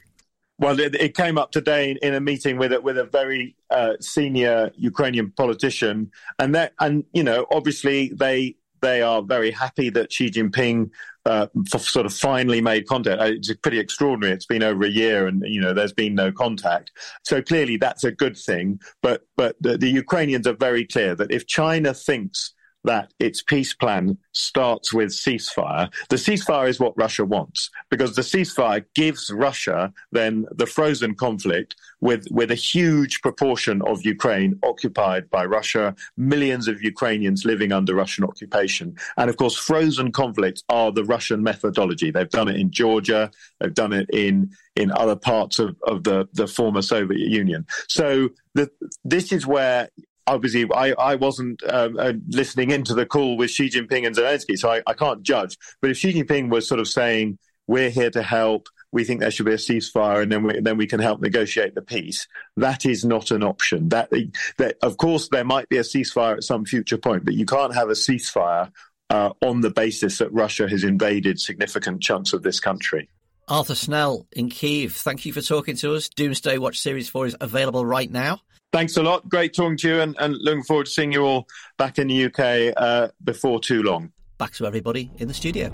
Well, it, it, came up today in, a meeting with a, with a very uh, senior Ukrainian politician, and that, and you know, obviously they they are very happy that Xi Jinping uh, sort of finally made contact. Uh, it's pretty extraordinary. It's been over a year, and you know there's been no contact. So clearly that's a good thing. But but the, the Ukrainians are very clear that if China thinks that its peace plan starts with ceasefire. The ceasefire is what Russia wants because the ceasefire gives Russia then the frozen conflict with, with a huge proportion of Ukraine occupied by Russia, millions of Ukrainians living under Russian occupation. And of course, frozen conflicts are the Russian methodology. They've done it in Georgia, they've done it in, in other parts of, of the, the former Soviet Union. So the, this is where obviously I, I wasn't um, uh, listening into the call with Xi Jinping and Zelensky, so I, I can't judge. But if Xi Jinping was sort of saying, we're here to help, we think there should be a ceasefire, and then we, then we can help negotiate the peace. That is not an option. That, that of course there might be a ceasefire at some future point, but you can't have a ceasefire uh, on the basis that Russia has invaded significant chunks of this country.
Arthur Snell in Kiev, thank you for talking to us. Doomsday Watch Series 4 is available right now.
Thanks a lot. Great talking to you, and, and looking forward to seeing you all back in the UK uh, before too long.
Back to everybody in the studio.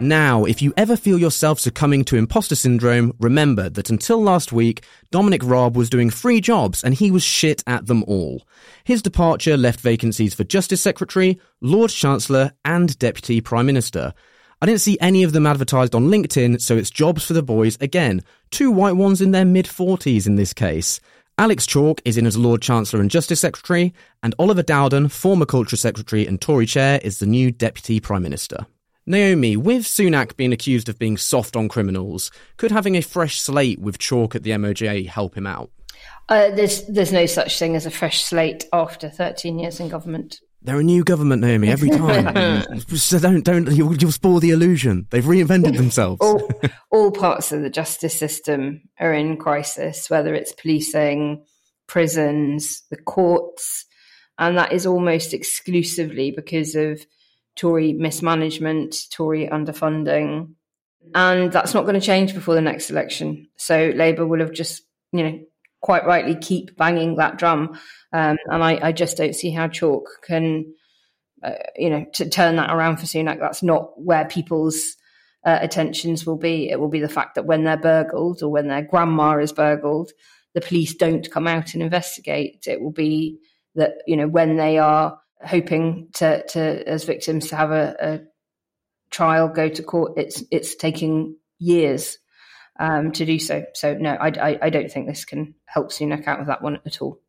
Now, if you ever feel yourself succumbing to imposter syndrome, remember that until last week, Dominic Raab was doing three jobs and he was shit at them all. His departure left vacancies for Justice Secretary, Lord Chancellor, and Deputy Prime Minister. I didn't see any of them advertised on LinkedIn, so it's jobs for the boys again. Two white ones in their mid 40s in this case. Alex Chalk is in as Lord Chancellor and Justice Secretary, and Oliver Dowden, former Culture Secretary and Tory Chair, is the new Deputy Prime Minister. Naomi, with Sunak being accused of being soft on criminals, could having a fresh slate with Chalk at the MOJ help him out?
Uh, there's there's no such thing as a fresh slate after 13 years in government.
They're a new government, Naomi, every time. so don't, don't, you'll, you'll spoil the illusion. They've reinvented themselves.
all, all parts of the justice system are in crisis, whether it's policing, prisons, the courts, and that is almost exclusively because of Tory mismanagement, Tory underfunding. And that's not going to change before the next election. So Labour will have just, you know, quite rightly keep banging that drum. Um, and I, I, just don't see how Chalk can, uh, you know, to turn that around for Sunak. That's not where people's uh, attentions will be. It will be the fact that when they're burgled or when their grandma is burgled, the police don't come out and investigate. It will be that, you know, when they are hoping to, to as victims to have a, a trial go to court, it's, it's taking years um, to do so. So no, I, I, I, don't think this can help Sunak out of that one at all.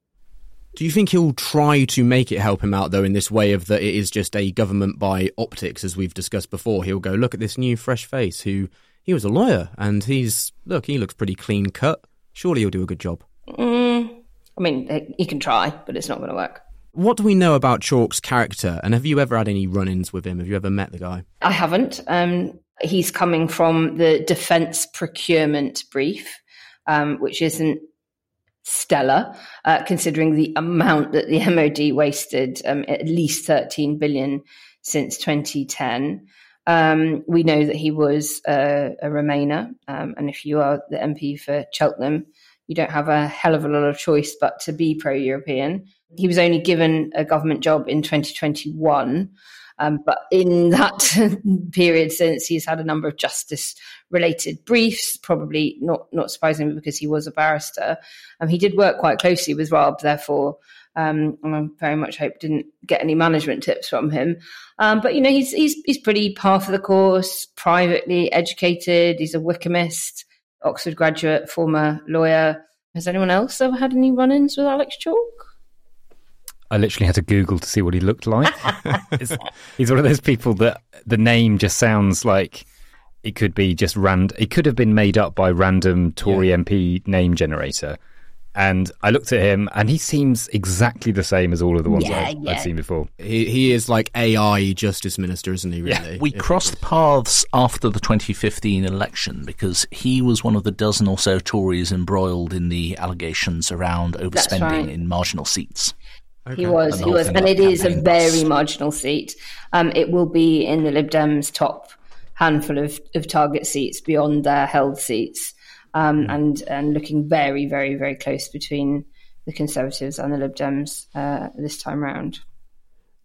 Do you think he'll try to make it help him out though in this way of that it is just a government by optics as we've discussed before? He'll go look at this new fresh face who he was a lawyer and he's look he looks pretty clean cut. Surely he'll do a good job.
Mm, I mean, he can try, but it's not going to work.
What do we know about Chalk's character, and have you ever had any run-ins with him? Have you ever met the guy?
I haven't. Um, he's coming from the defence procurement brief, um, which isn't stellar, uh, considering the amount that the MOD wasted, um, at least 13 billion since 2010. Um, we know that he was a, a Remainer, um, and if you are the MP for Cheltenham, you don't have a hell of a lot of choice but to be pro-European. He was only given a government job in 2021 Um, but in that period since, he's had a number of justice related briefs, probably not, not surprisingly because he was a barrister. Um, he did work quite closely with Raab, therefore, um, and I very much hope didn't get any management tips from him. Um, but you know, he's he's he's pretty par for the course, privately educated. He's a Wykehamist, Oxford graduate, former lawyer. Has anyone else ever had any run-ins with Alex Chalk?
I literally had to Google to see what he looked like. he's one of those people that the name just sounds like it could be just random. It could have been made up by random Tory yeah. MP name generator. And I looked at him, and he seems exactly the same as all of the ones yeah, I've, yeah. I've, seen before.
He, he is like AI Justice Minister, isn't he? Really? Yeah.
We crossed paths after the 2015 election because he was one of the dozen or so Tories embroiled in the allegations around overspending right. in marginal seats.
Okay. He was, he was, and it is a very marginal seat. Um, it will be in the Lib Dems' top handful of, of target seats beyond their held seats um, and and looking very, very, very close between the Conservatives and the Lib Dems uh, this time round.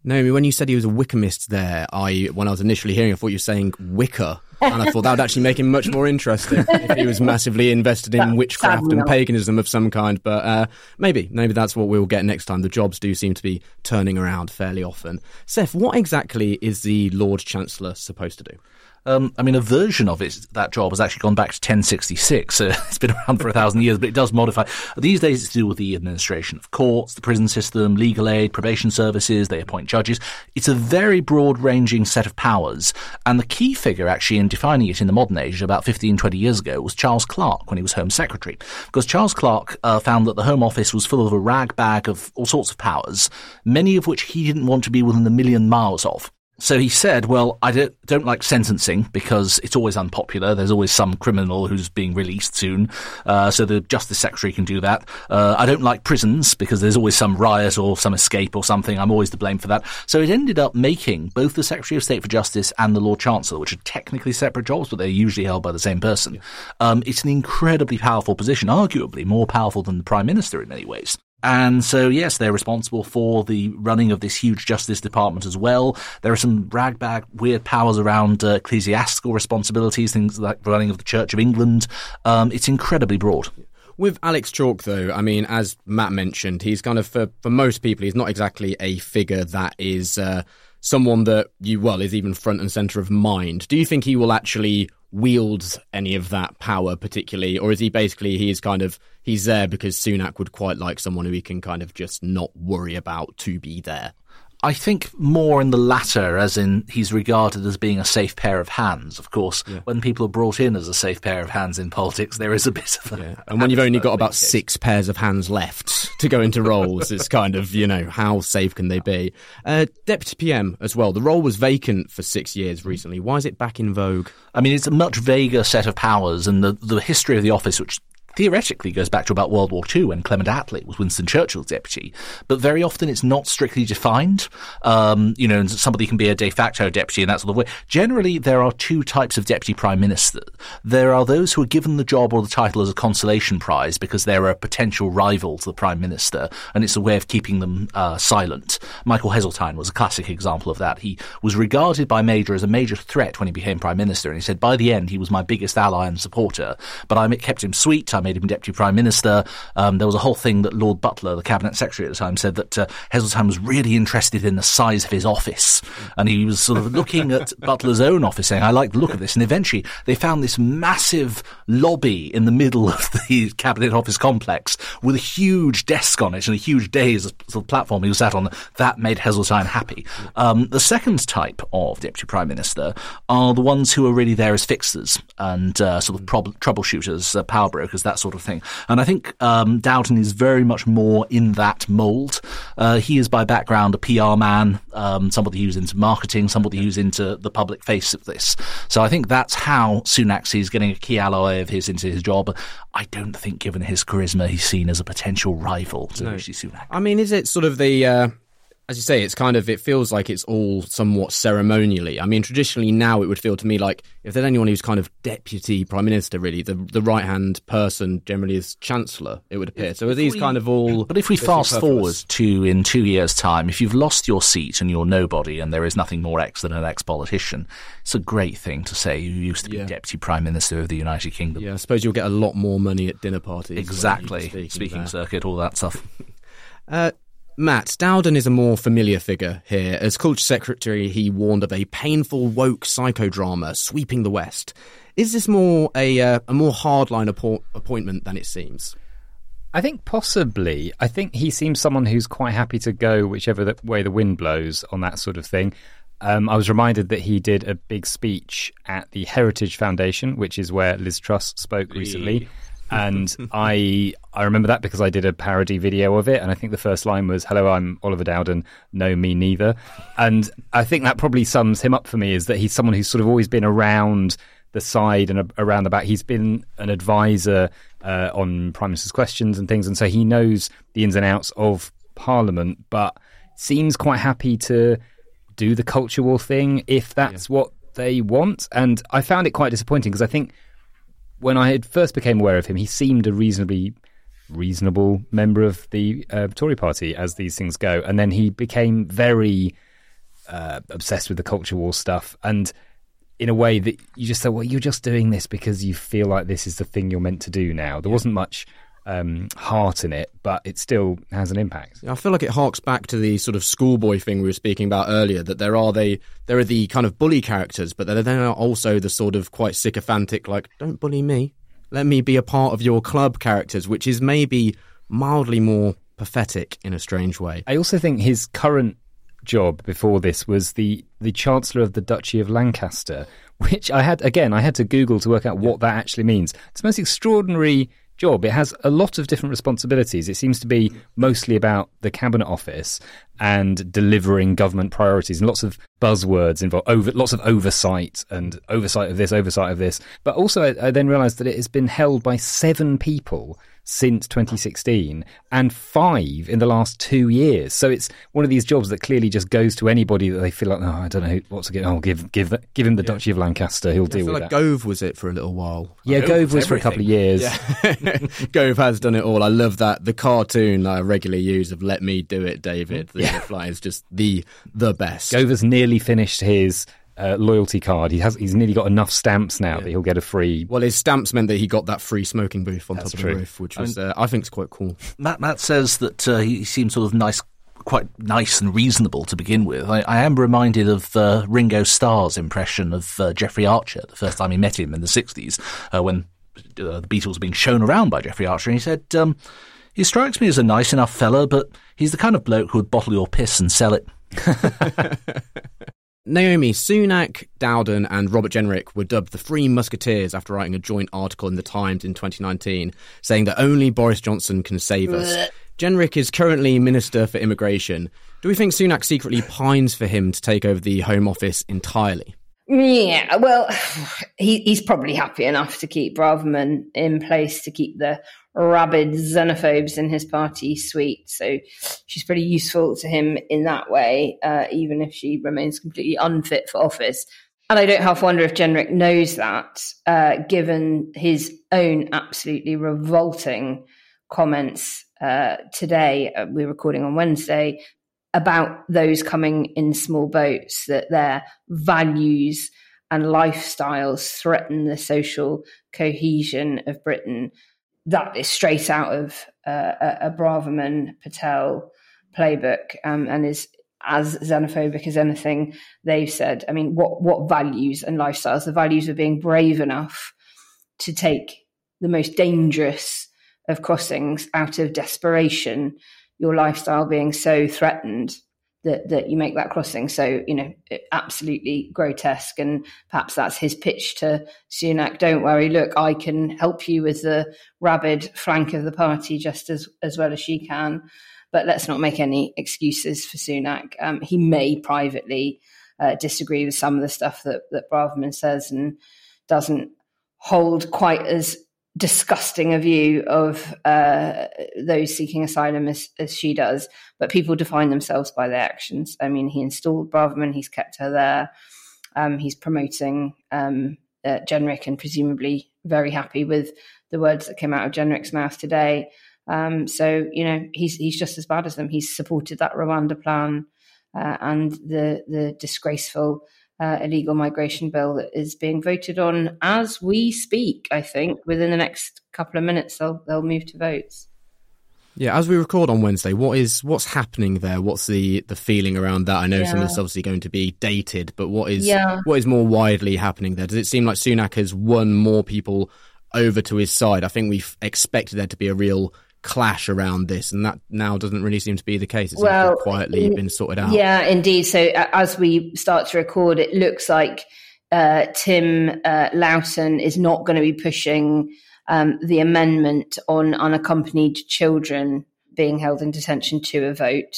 Naomi, when you said he was a Wykehamist there, I when I was initially hearing, I thought you were saying Wicca, and I thought that would actually make him much more interesting if he was massively invested in witchcraft and paganism of some kind. But uh, maybe, maybe that's what we'll get next time. The jobs do seem to be turning around fairly often. Seth, what exactly is the Lord Chancellor supposed to do?
Um, I mean, a version of it, that job has actually gone back to 1066. So it's been around for a thousand years, but it does modify. These days, it's to do with the administration of courts, the prison system, legal aid, probation services. They appoint judges. It's a very broad ranging set of powers. And the key figure actually in defining it in the modern age, about 15, 20 years ago, was Charles Clarke when he was Home Secretary. Because Charles Clarke uh, found that the Home Office was full of a rag bag of all sorts of powers, many of which he didn't want to be within a million miles of. So he said, well, I don't, don't like sentencing because it's always unpopular. There's always some criminal who's being released soon. Uh, so the Justice Secretary can do that. Uh, I don't like prisons because there's always some riot or some escape or something. I'm always to blame for that. So it ended up making both the Secretary of State for Justice and the Lord Chancellor, which are technically separate jobs, but they're usually held by the same person. Um, it's an incredibly powerful position, arguably more powerful than the Prime Minister in many ways. And so, yes, they're responsible for the running of this huge justice department as well. There are some ragbag weird powers around uh, ecclesiastical responsibilities, things like running of the Church of England. Um, it's incredibly broad.
With Alex Chalk, though, I mean, as Matt mentioned, he's kind of, for, for most people, he's not exactly a figure that is uh, someone that you, well, is even front and centre of mind. Do you think he will actually wields any of that power particularly, or is he basically he is kind of he's there because Sunak would quite like someone who he can kind of just not worry about to be there?
I think more in the latter, as in he's regarded as being a safe pair of hands. Of course, yeah. when people are brought in as a safe pair of hands in politics, there is a bit of a. Yeah.
And when you've only got about six pairs of hands left to go into roles, it's kind of, you know, how safe can they be? Uh, Deputy PM as well. The role was vacant for six years recently. Why is it back in vogue?
I mean, it's a much vaguer set of powers, and the, the history of the office, which theoretically goes back to about World War II when Clement Attlee was Winston Churchill's deputy, but very often it's not strictly defined. Um, you know, somebody can be a de facto deputy and that sort of way. Generally, there are two types of deputy prime minister. There are those who are given the job or the title as a consolation prize because they're a potential rival to the prime minister, and it's a way of keeping them uh, silent. Michael Heseltine was a classic example of that. He was regarded by Major as a major threat when he became prime minister, and he said by the end he was my biggest ally and supporter, but I kept him sweet. I made him deputy prime minister. Um, there was a whole thing that Lord Butler, the cabinet secretary at the time, said that uh, Heseltine was really interested in the size of his office, and he was sort of looking at Butler's own office, saying, "I like the look of this." And eventually, they found this massive lobby in the middle of the cabinet office complex with a huge desk on it and a huge dais sort of platform he was sat on. That made Heseltine happy. Um, the second type of deputy prime minister are the ones who are really there as fixers and uh, sort of prob- troubleshooters, uh, power brokers, that sort of thing. And I think um, Dowden is very much more in that mould. Uh, he is by background a PR man, um, somebody who's into marketing, somebody who's into the public face of this. So I think that's how Sunak sees getting a key ally of his into his job. I don't think, given his charisma, he's seen as a potential rival to no. Rishi Sunak.
I mean, is it sort of the uh, as you say, it's kind of it feels like it's all somewhat ceremonially. I mean, traditionally now it would feel to me like if there's anyone who's kind of deputy prime minister, really the the right hand person generally is chancellor. It would appear. So are these kind of all?
But if we fast forward to in two years' time, if you've lost your seat and you're nobody, and there is nothing more ex than an ex politician, it's a great thing to say. You used to be
Yeah.
deputy prime minister of the United Kingdom.
Yeah, I suppose you'll get a lot more money at dinner parties.
Exactly.
Speaking,
Speaking circuit, all that stuff.
Uh, Matt, Dowden is a more familiar figure here. As culture secretary, he warned of a painful woke psychodrama sweeping the West. Is this more a uh, a more hardline appo- appointment than it seems?
I think possibly. I think he seems someone who's quite happy to go whichever the, way the wind blows on that sort of thing. Um, I was reminded that he did a big speech at the Heritage Foundation, which is where Liz Truss spoke recently. And I I remember that because I did a parody video of it, and I think the first line was "Hello, I'm Oliver Dowden. No, me neither." And I think that probably sums him up for me is that he's someone who's sort of always been around the side and around the back. He's been an advisor uh, on Prime Minister's questions and things, and so he knows the ins and outs of Parliament, but seems quite happy to do the culture war thing if that's what they want. And I found it quite disappointing because I think when I had first became aware of him, he seemed a reasonably reasonable member of the uh, Tory party as these things go, and then he became very uh, obsessed with the culture war stuff and in a way that you just thought, well, you're just doing this because you feel like this is the thing you're meant to do now. There wasn't much um, heart in it, but it still has an impact.
I feel like it harks back to the sort of schoolboy thing we were speaking about earlier. That there are they there are the kind of bully characters, but there there are also the sort of quite sycophantic, like "Don't bully me, let me be a part of your club" characters, which is maybe mildly more pathetic in a strange way.
I also think his current job before this was the the Chancellor of the Duchy of Lancaster, which I had again I had to Google to work out what that actually means. It's the most extraordinary job. It has a lot of different responsibilities. It seems to be mostly about the cabinet office and delivering government priorities and lots of buzzwords involved over lots of oversight and oversight of this oversight of this but also I, I then realized that it has been held by seven people since 2016 and five in the last two years. So it's one of these jobs that clearly just goes to anybody that they feel like, oh, I don't know who, what's to get. Oh, give give that- give him the Duchy of Lancaster. He'll
I
deal
feel
with
like
that.
Gove was it for a little while.
yeah,
Gove
Gove
was
was for a couple of years.
Gove has done it all. I love that the cartoon that I regularly use of "Let me do it, David." The
Yeah.
fly is just the the best.
Gove has nearly finished his uh, loyalty card. He has. He's nearly got enough stamps now that he'll get a free.
Well, his stamps meant that he got that free smoking booth on
That's
top
true.
of the roof, which was uh, I think is quite cool.
Matt Matt says that uh, he seems sort of nice, quite nice and reasonable to begin with. I, I am reminded of uh, Ringo Starr's impression of uh, Jeffrey Archer the first time he met him in the '60s uh, when uh, the Beatles were being shown around by Jeffrey Archer, and he said. Um, he strikes me as a nice enough fella, but he's the kind of bloke who would bottle your piss and sell it.
Naomi Sunak, Dowden, and Robert Jenrick were dubbed the Three Musketeers after writing a joint article in the Times in 2019, saying that only Boris Johnson can save us. Jenrick is currently Minister for Immigration. Do we think Sunak secretly pines for him to take over the Home Office entirely?
Yeah, well, he, he's probably happy enough to keep Braverman in place to keep the rabid xenophobes in his party suite. So she's pretty useful to him in that way, uh, even if she remains completely unfit for office. And I don't half wonder if Jenrick knows that, uh, given his own absolutely revolting comments uh, today. Uh, we're recording on Wednesday about those coming in small boats, that their values and lifestyles threaten the social cohesion of Britain. That is straight out of uh, a, Braverman Patel playbook um, and is as xenophobic as anything they've said. I mean, what, what values and lifestyles? The values of being brave enough to take the most dangerous of crossings out of desperation your lifestyle being so threatened that that you make that crossing. So you know, absolutely grotesque, and perhaps that's his pitch to Sunak. Don't worry, look, I can help you with the rabid flank of the party just as as well as she can. But let's not make any excuses for Sunak. Um, he may privately uh, disagree with some of the stuff that that Braverman says and doesn't hold quite as disgusting a view of uh, those seeking asylum as, as, she does. But people define themselves by their actions. I mean, he installed Braverman, he's kept her there, um, he's promoting um, uh, Jenrick, and presumably very happy with the words that came out of Jenrick's mouth today. Um, so you know he's he's just as bad as them. He's supported that Rwanda plan uh, and the the disgraceful uh, illegal migration bill that is being voted on as we speak. I think within the next couple of minutes they'll they'll move to votes.
Yeah, as we record on Wednesday, what is what's happening there? What's the the feeling around that? I know yeah. some of this is obviously going to be dated, but what is yeah. what is more widely happening there? Does it seem like Sunak has won more people over to his side? I think we've expected there to be a real clash around this, and that now doesn't really seem to be the case. It's well, quietly in, been sorted out.
Yeah, indeed. So uh, as we start to record, it looks like uh, Tim uh, Loughton is not going to be pushing um, the amendment on unaccompanied children being held in detention to a vote.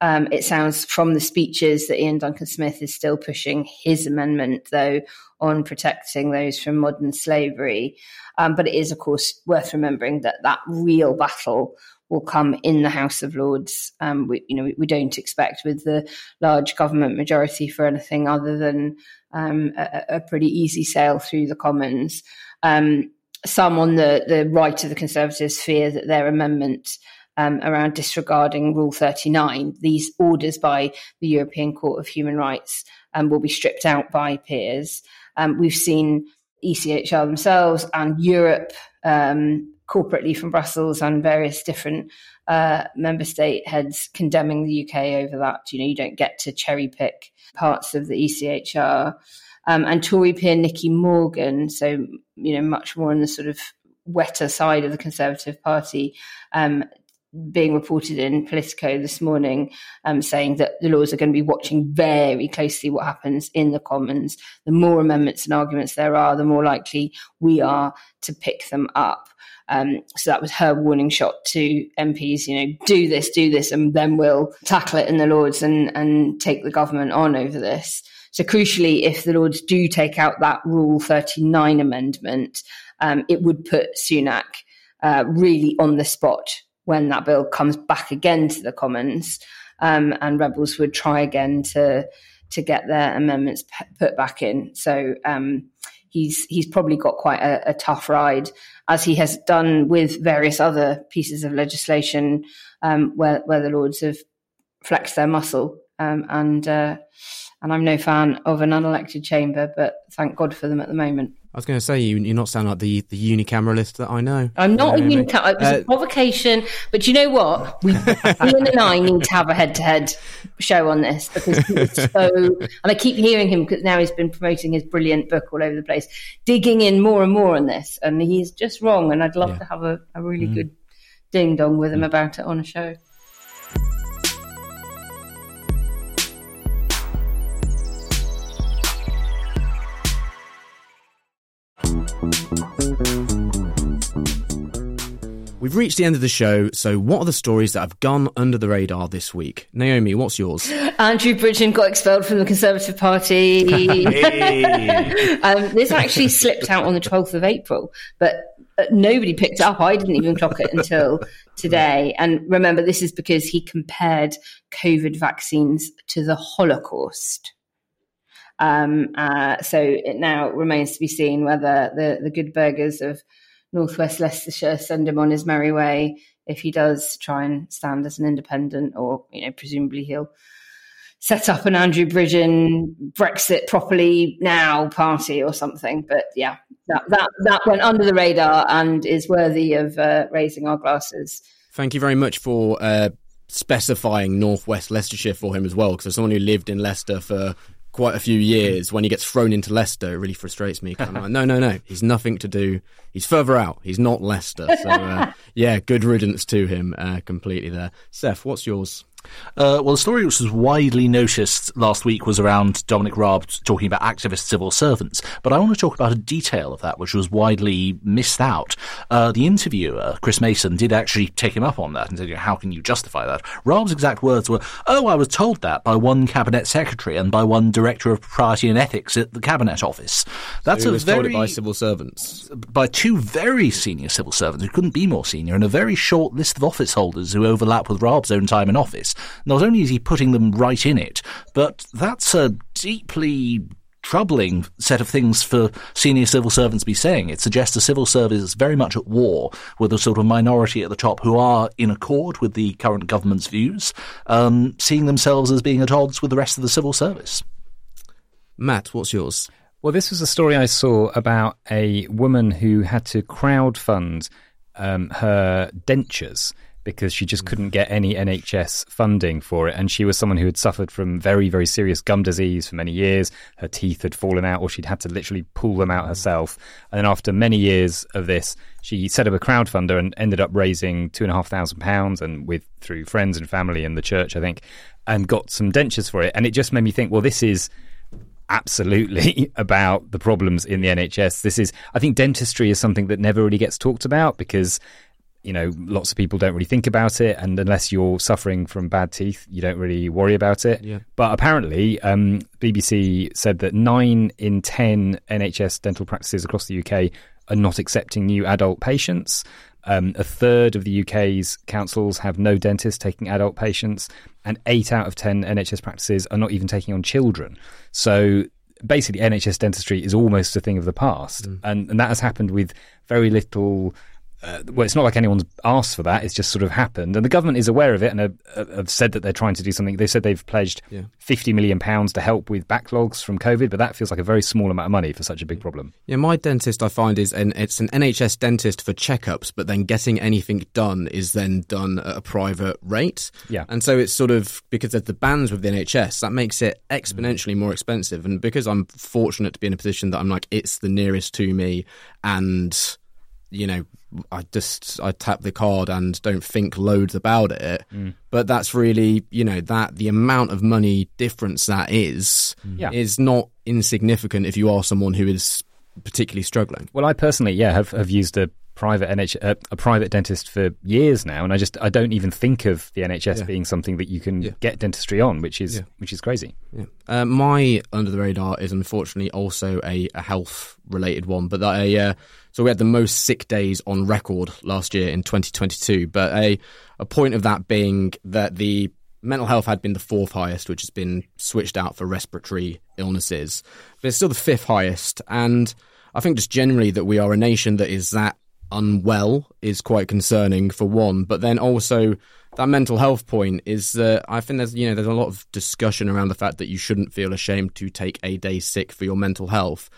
Um, it sounds from the speeches that Iain Duncan Smith is still pushing his amendment, though, on protecting those from modern slavery. Um, but it is, of course, worth remembering that that real battle will come in the House of Lords. Um, we, you know, we, we, don't expect with the large government majority for anything other than um, a, a, pretty easy sail through the Commons. Um, some on the, the right of the Conservatives fear that their amendment um, around disregarding Rule 39, these orders by the European Court of Human Rights um, will be stripped out by peers. Um, we've seen ECHR themselves and Europe um, corporately from Brussels and various different uh, member state heads condemning the UK over that. You know, you don't get to cherry pick parts of the ECHR. Um, and Tory peer Nicky Morgan, so you know, much more on the sort of wetter side of the Conservative Party, um, being reported in Politico this morning, um, saying that the Lords are going to be watching very closely what happens in the Commons. The more amendments and arguments there are, the more likely we are to pick them up. Um, so that was her warning shot to MPs, you know, do this, do this, and then we'll tackle it in the Lords and, and take the government on over this. So crucially, if the Lords do take out that Rule 39 amendment, um, it would put Sunak uh, really on the spot when that bill comes back again to the Commons, um, and Rebels would try again to to get their amendments p- put back in. So um, he's he's probably got quite a, a, tough ride, as he has done with various other pieces of legislation um, where where the Lords have flexed their muscle um, and. Uh, and I'm no fan of an unelected chamber, but thank God for them at the moment.
I was going to say you, you're not sound like the the unicameralist that I know.
I'm not a unicameralist. It was uh, a provocation, but you know what? We, Iain and I need to have a head-to-head show on this because so. And I keep hearing him because now he's been promoting his brilliant book all over the place, digging in more and more on this, and he's just wrong. And I'd love yeah. to have a, a really mm. good ding dong with him mm. about it on a show.
We've reached the end of the show, so what are the stories that have gone under the radar this week? Naomi, what's yours?
Andrew Bridgen got expelled from the Conservative Party. um, this actually slipped out on the 12th of April, but uh, nobody picked it up. I didn't even clock it until today. And remember, this is because he compared COVID vaccines to the Holocaust. Um, uh, so it now remains to be seen whether the, the good burgers of Northwest Leicestershire send him on his merry way if he does try and stand as an independent, or you know, presumably he'll set up an Andrew Bridgen Brexit properly now party or something. But yeah, that that that went under the radar and is worthy of uh, raising our glasses.
Thank you very much for. Uh, specifying Northwest Leicestershire for him as well, because as someone who lived in Leicester for quite a few years when he gets thrown into Leicester. It really frustrates me. Kind of like, no, no, no. He's nothing to do. He's further out. He's not Leicester. So uh, yeah, good riddance to him uh, completely there. Seth, what's yours?
Uh, well, the story which was widely noticed last week was around Dominic Raab talking about activist civil servants. But I want to talk about a detail of that which was widely missed out. Uh, the interviewer, Chris Mason, did actually take him up on that and said, How can you justify that? Raab's exact words were, Oh, I was told that by one cabinet secretary and by one director of propriety and ethics at the cabinet office. That's
so
a
was
very.
told it by civil servants.
by two very senior civil servants who couldn't be more senior and a very short list of office holders who overlap with Raab's own time in office. Not only is he putting them right in it, but that's a deeply troubling set of things for senior civil servants to be saying. It suggests the civil service is very much at war with a sort of minority at the top who are in accord with the current government's views, um, seeing themselves as being at odds with the rest of the civil service.
Matt, what's yours?
Well, this was a story I saw about a woman who had to crowdfund um, her dentures because she just hmm. couldn't get any NHS funding for it. And she was someone who had suffered from very, very serious gum disease for many years. Her teeth had fallen out, or she'd had to literally pull them out hmm. herself. And then after many years of this, she set up a crowdfunder and ended up raising two and a half thousand pounds, and with through friends and family and the church, I think, and got some dentures for it. And it just made me think, well, this is absolutely about the problems in the NHS. This is, I think, dentistry is something that never really gets talked about because you know lots of people don't really think about it, and unless you're suffering from bad teeth, you don't really worry about it.
Yeah.
But apparently, um, BBC said that nine in ten NHS dental practices across the UK are not accepting new adult patients. Um, a third of the UK's councils have no dentists taking adult patients, and eight out of 10 NHS practices are not even taking on children. So basically, NHS dentistry is almost a thing of the past. And, and that has happened with very little. Uh, well, it's not like anyone's asked for that. It's just sort of happened, and the government is aware of it and have, have said that they're trying to do something. They said they've pledged
Yeah.
fifty million pounds to help with backlogs from COVID, but that feels like a very small amount of money for such a big problem.
Yeah, my dentist I find is an it's an NHS dentist for checkups, but then getting anything done is then done at a private rate.
Yeah.
and so it's sort of because of the bans with the NHS that makes it exponentially more expensive. And because I'm fortunate to be in a position that I'm like it's the nearest to me, and you know I just I tap the card and don't think loads about it. Mm. But that's really you know that the amount of money difference that is mm.
Yeah.
is not insignificant if you are someone who is particularly struggling.
Well, I personally, yeah, have, have used a private NH uh, a private dentist for years now, and I just I don't even think of the NHS
Yeah.
being something that you can
Yeah.
get dentistry on, which is
Yeah.
which is crazy.
Yeah. Uh, my under the radar is unfortunately also a, a health related one, but that a uh, so we had the most sick days on record last year in 2022. But a a point of that being that the mental health had been the fourth highest, which has been switched out for respiratory illnesses, but it's still the fifth highest. And I think just generally that we are a nation that is that unwell is quite concerning for one, but then also that mental health point is that I think there's you know there's a lot of discussion around the fact that you shouldn't feel ashamed to take a day sick for your mental health.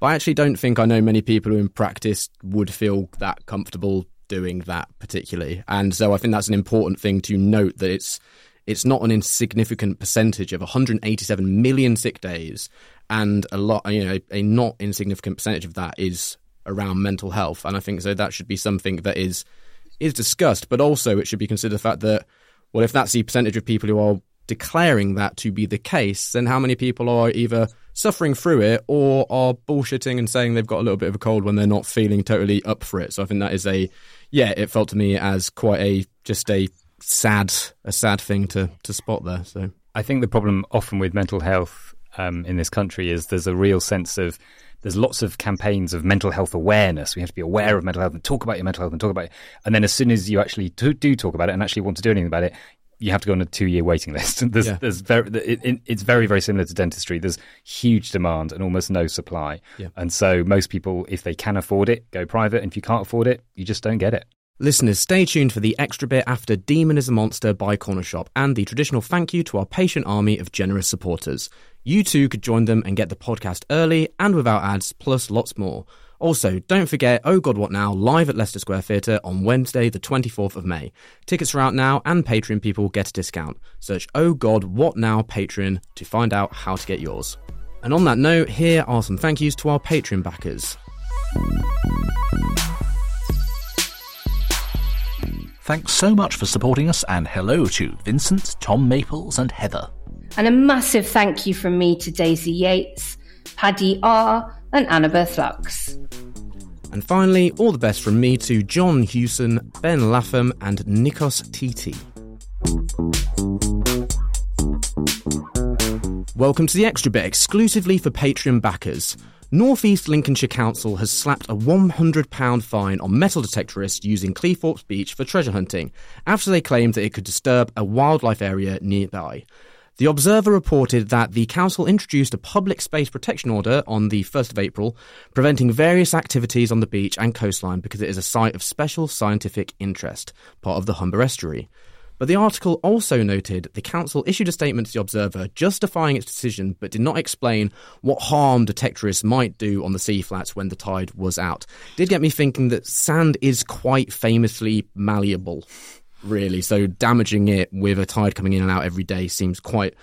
But I actually don't think I know many people who in practice would feel that comfortable doing that particularly. And so I think that's an important thing to note that it's it's not an insignificant percentage of 187 million sick days and a lot you know a not insignificant percentage of that is around mental health. And I think so that should be something that is is discussed but also it should be considered the fact that well if that's the percentage of people who are declaring that to be the case then how many people are either suffering through it or are bullshitting and saying they've got a little bit of a cold when they're not feeling totally up for it? So I think that is a yeah it felt to me as quite a just a sad a sad thing to to spot there so.
I think the problem often with mental health um, in this country is there's a real sense of there's lots of campaigns of mental health awareness. We have to be aware of mental health and talk about your mental health and talk about it. And then as soon as you actually do, do talk about it and actually want to do anything about it, you have to go on a two-year waiting list. There's,
Yeah.
there's very, it, it, it's very, very similar to dentistry. There's huge demand and almost no supply.
Yeah.
And so most people, if they can afford it, go private. And if you can't afford it, you just don't get it.
Listeners, stay tuned for the extra bit after Demon is a Monster by Corner Shop and the traditional thank you to our patient army of generous supporters. You too could join them and get the podcast early and without ads, plus lots more. Also, don't forget Oh God What Now live at Leicester Square Theatre on Wednesday, the 24th of May. Tickets are out now and Patreon people get a discount. Search Oh God What Now Patreon to find out how to get yours. And on that note, here are some thank yous to our Patreon backers.
Thanks so much for supporting us, and hello to Vincent, Tom Maples, and Heather.
And a massive thank you from me to Daisy Yates, Paddy R, and Annabeth Lux.
And finally, all the best from me to John Hewson, Ben Lapham, and Nikos Titi. Welcome to the Extra Bit, exclusively for Patreon backers. North East Lincolnshire Council has slapped a £100 fine on metal detectorists using Cleethorpes Beach for treasure hunting after they claimed that it could disturb a wildlife area nearby. The Observer reported that the council introduced a public space protection order on the 1st of April, preventing various activities on the beach and coastline because it is a site of special scientific interest, part of the Humber Estuary. But the article also noted the council issued a statement to the Observer justifying its decision but did not explain what harm detectorists might do on the sea flats when the tide was out. Did get me thinking that sand is quite famously malleable, really, so damaging it with a tide coming in and out every day seems quite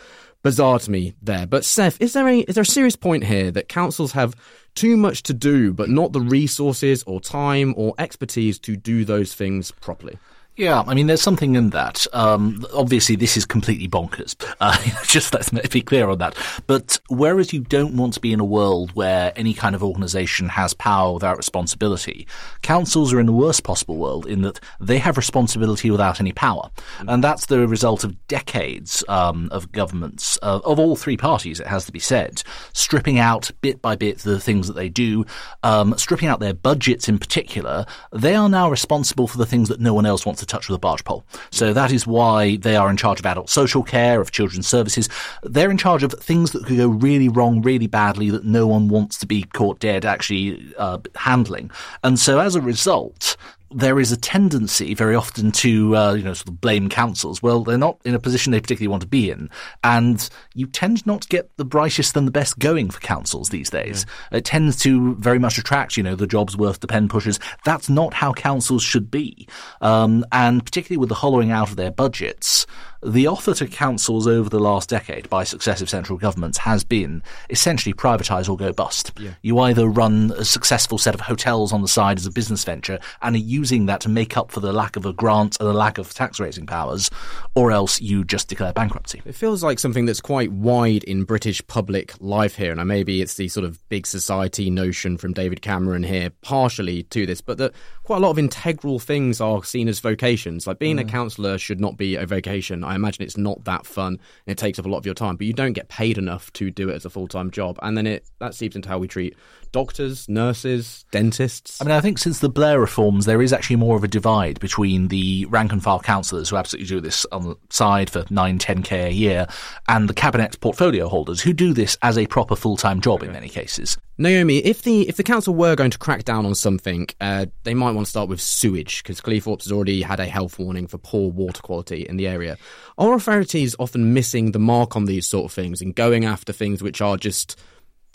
bizarre to me there. But Seth, is there a is there a serious point here that councils have too much to do but not the resources or time or expertise to do those things properly?
Yeah, I mean, there's something in that. Um, obviously, this is completely bonkers. Uh, just let's be clear on that. But whereas you don't want to be in a world where any kind of organisation has power without responsibility, councils are in the worst possible world in that they have responsibility without any power, and that's the result of decades um, of governments uh, of all three parties. It has to be said, stripping out bit by bit the things that they do, um, stripping out their budgets in particular. They are now responsible for the things that no one else wants to touch with a barge pole. So that is why they are in charge of adult social care, of children's services. They're in charge of things that could go really wrong, really badly, that no one wants to be caught dead actually uh, handling. And so as a result, there is a tendency very often to uh, you know sort of blame councils. Well, they're not in a position they particularly want to be in, and you tend not to get the brightest and the best going for councils these days. Yeah. It tends to very much attract you know the jobs worth the pen pushers. That's not how councils should be, um, and particularly with the hollowing out of their budgets. The offer to councils over the last decade by successive central governments has been essentially privatise or go bust. Yeah. You either run a successful set of hotels on the side as a business venture and are using that to make up for the lack of a grant and the lack of tax raising powers, or else you just declare bankruptcy.
It feels like something that's quite wide in British public life here, and maybe it's the sort of big society notion from David Cameron here, partially to this, but that quite a lot of integral things are seen as vocations. Like being mm. a councillor should not be a vocation. I imagine it's not that fun. and it takes up a lot of your time, but you don't get paid enough to do it as a full time job. And then it that seeps into how we treat doctors, nurses, dentists.
I mean, I think since the Blair reforms, there is actually more of a divide between the rank and file councillors who absolutely do this on the side for 9, 10k a year and the cabinet portfolio holders who do this as a proper full time job in many cases.
Naomi, if the if the council were going to crack down on something, uh, they might want to start with sewage because Cleethorpes has already had a health warning for poor water quality in the area. Are authorities often missing the mark on these sort of things and going after things which are just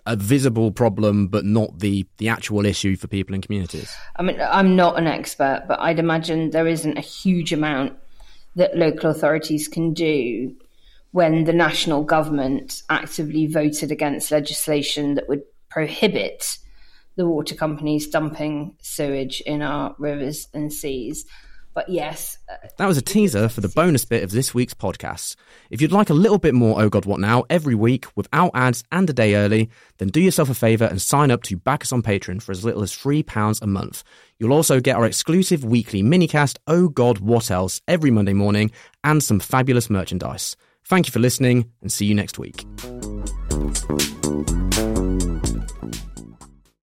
a visible problem but not the the actual issue for people in communities?
I mean, I'm not an expert, but I'd imagine there isn't a huge amount that local authorities can do when the national government actively voted against legislation that would prohibit the water companies dumping sewage in our rivers and seas. But yes.
Uh, that was a teaser for the bonus bit of this week's podcast. If you'd like a little bit more Oh God What Now every week without ads and a day early, then do yourself a favour and sign up to back us on Patreon for as little as £3 a month. You'll also get our exclusive weekly minicast Oh God What Else every Monday morning and some fabulous merchandise. Thank you for listening and see you next week.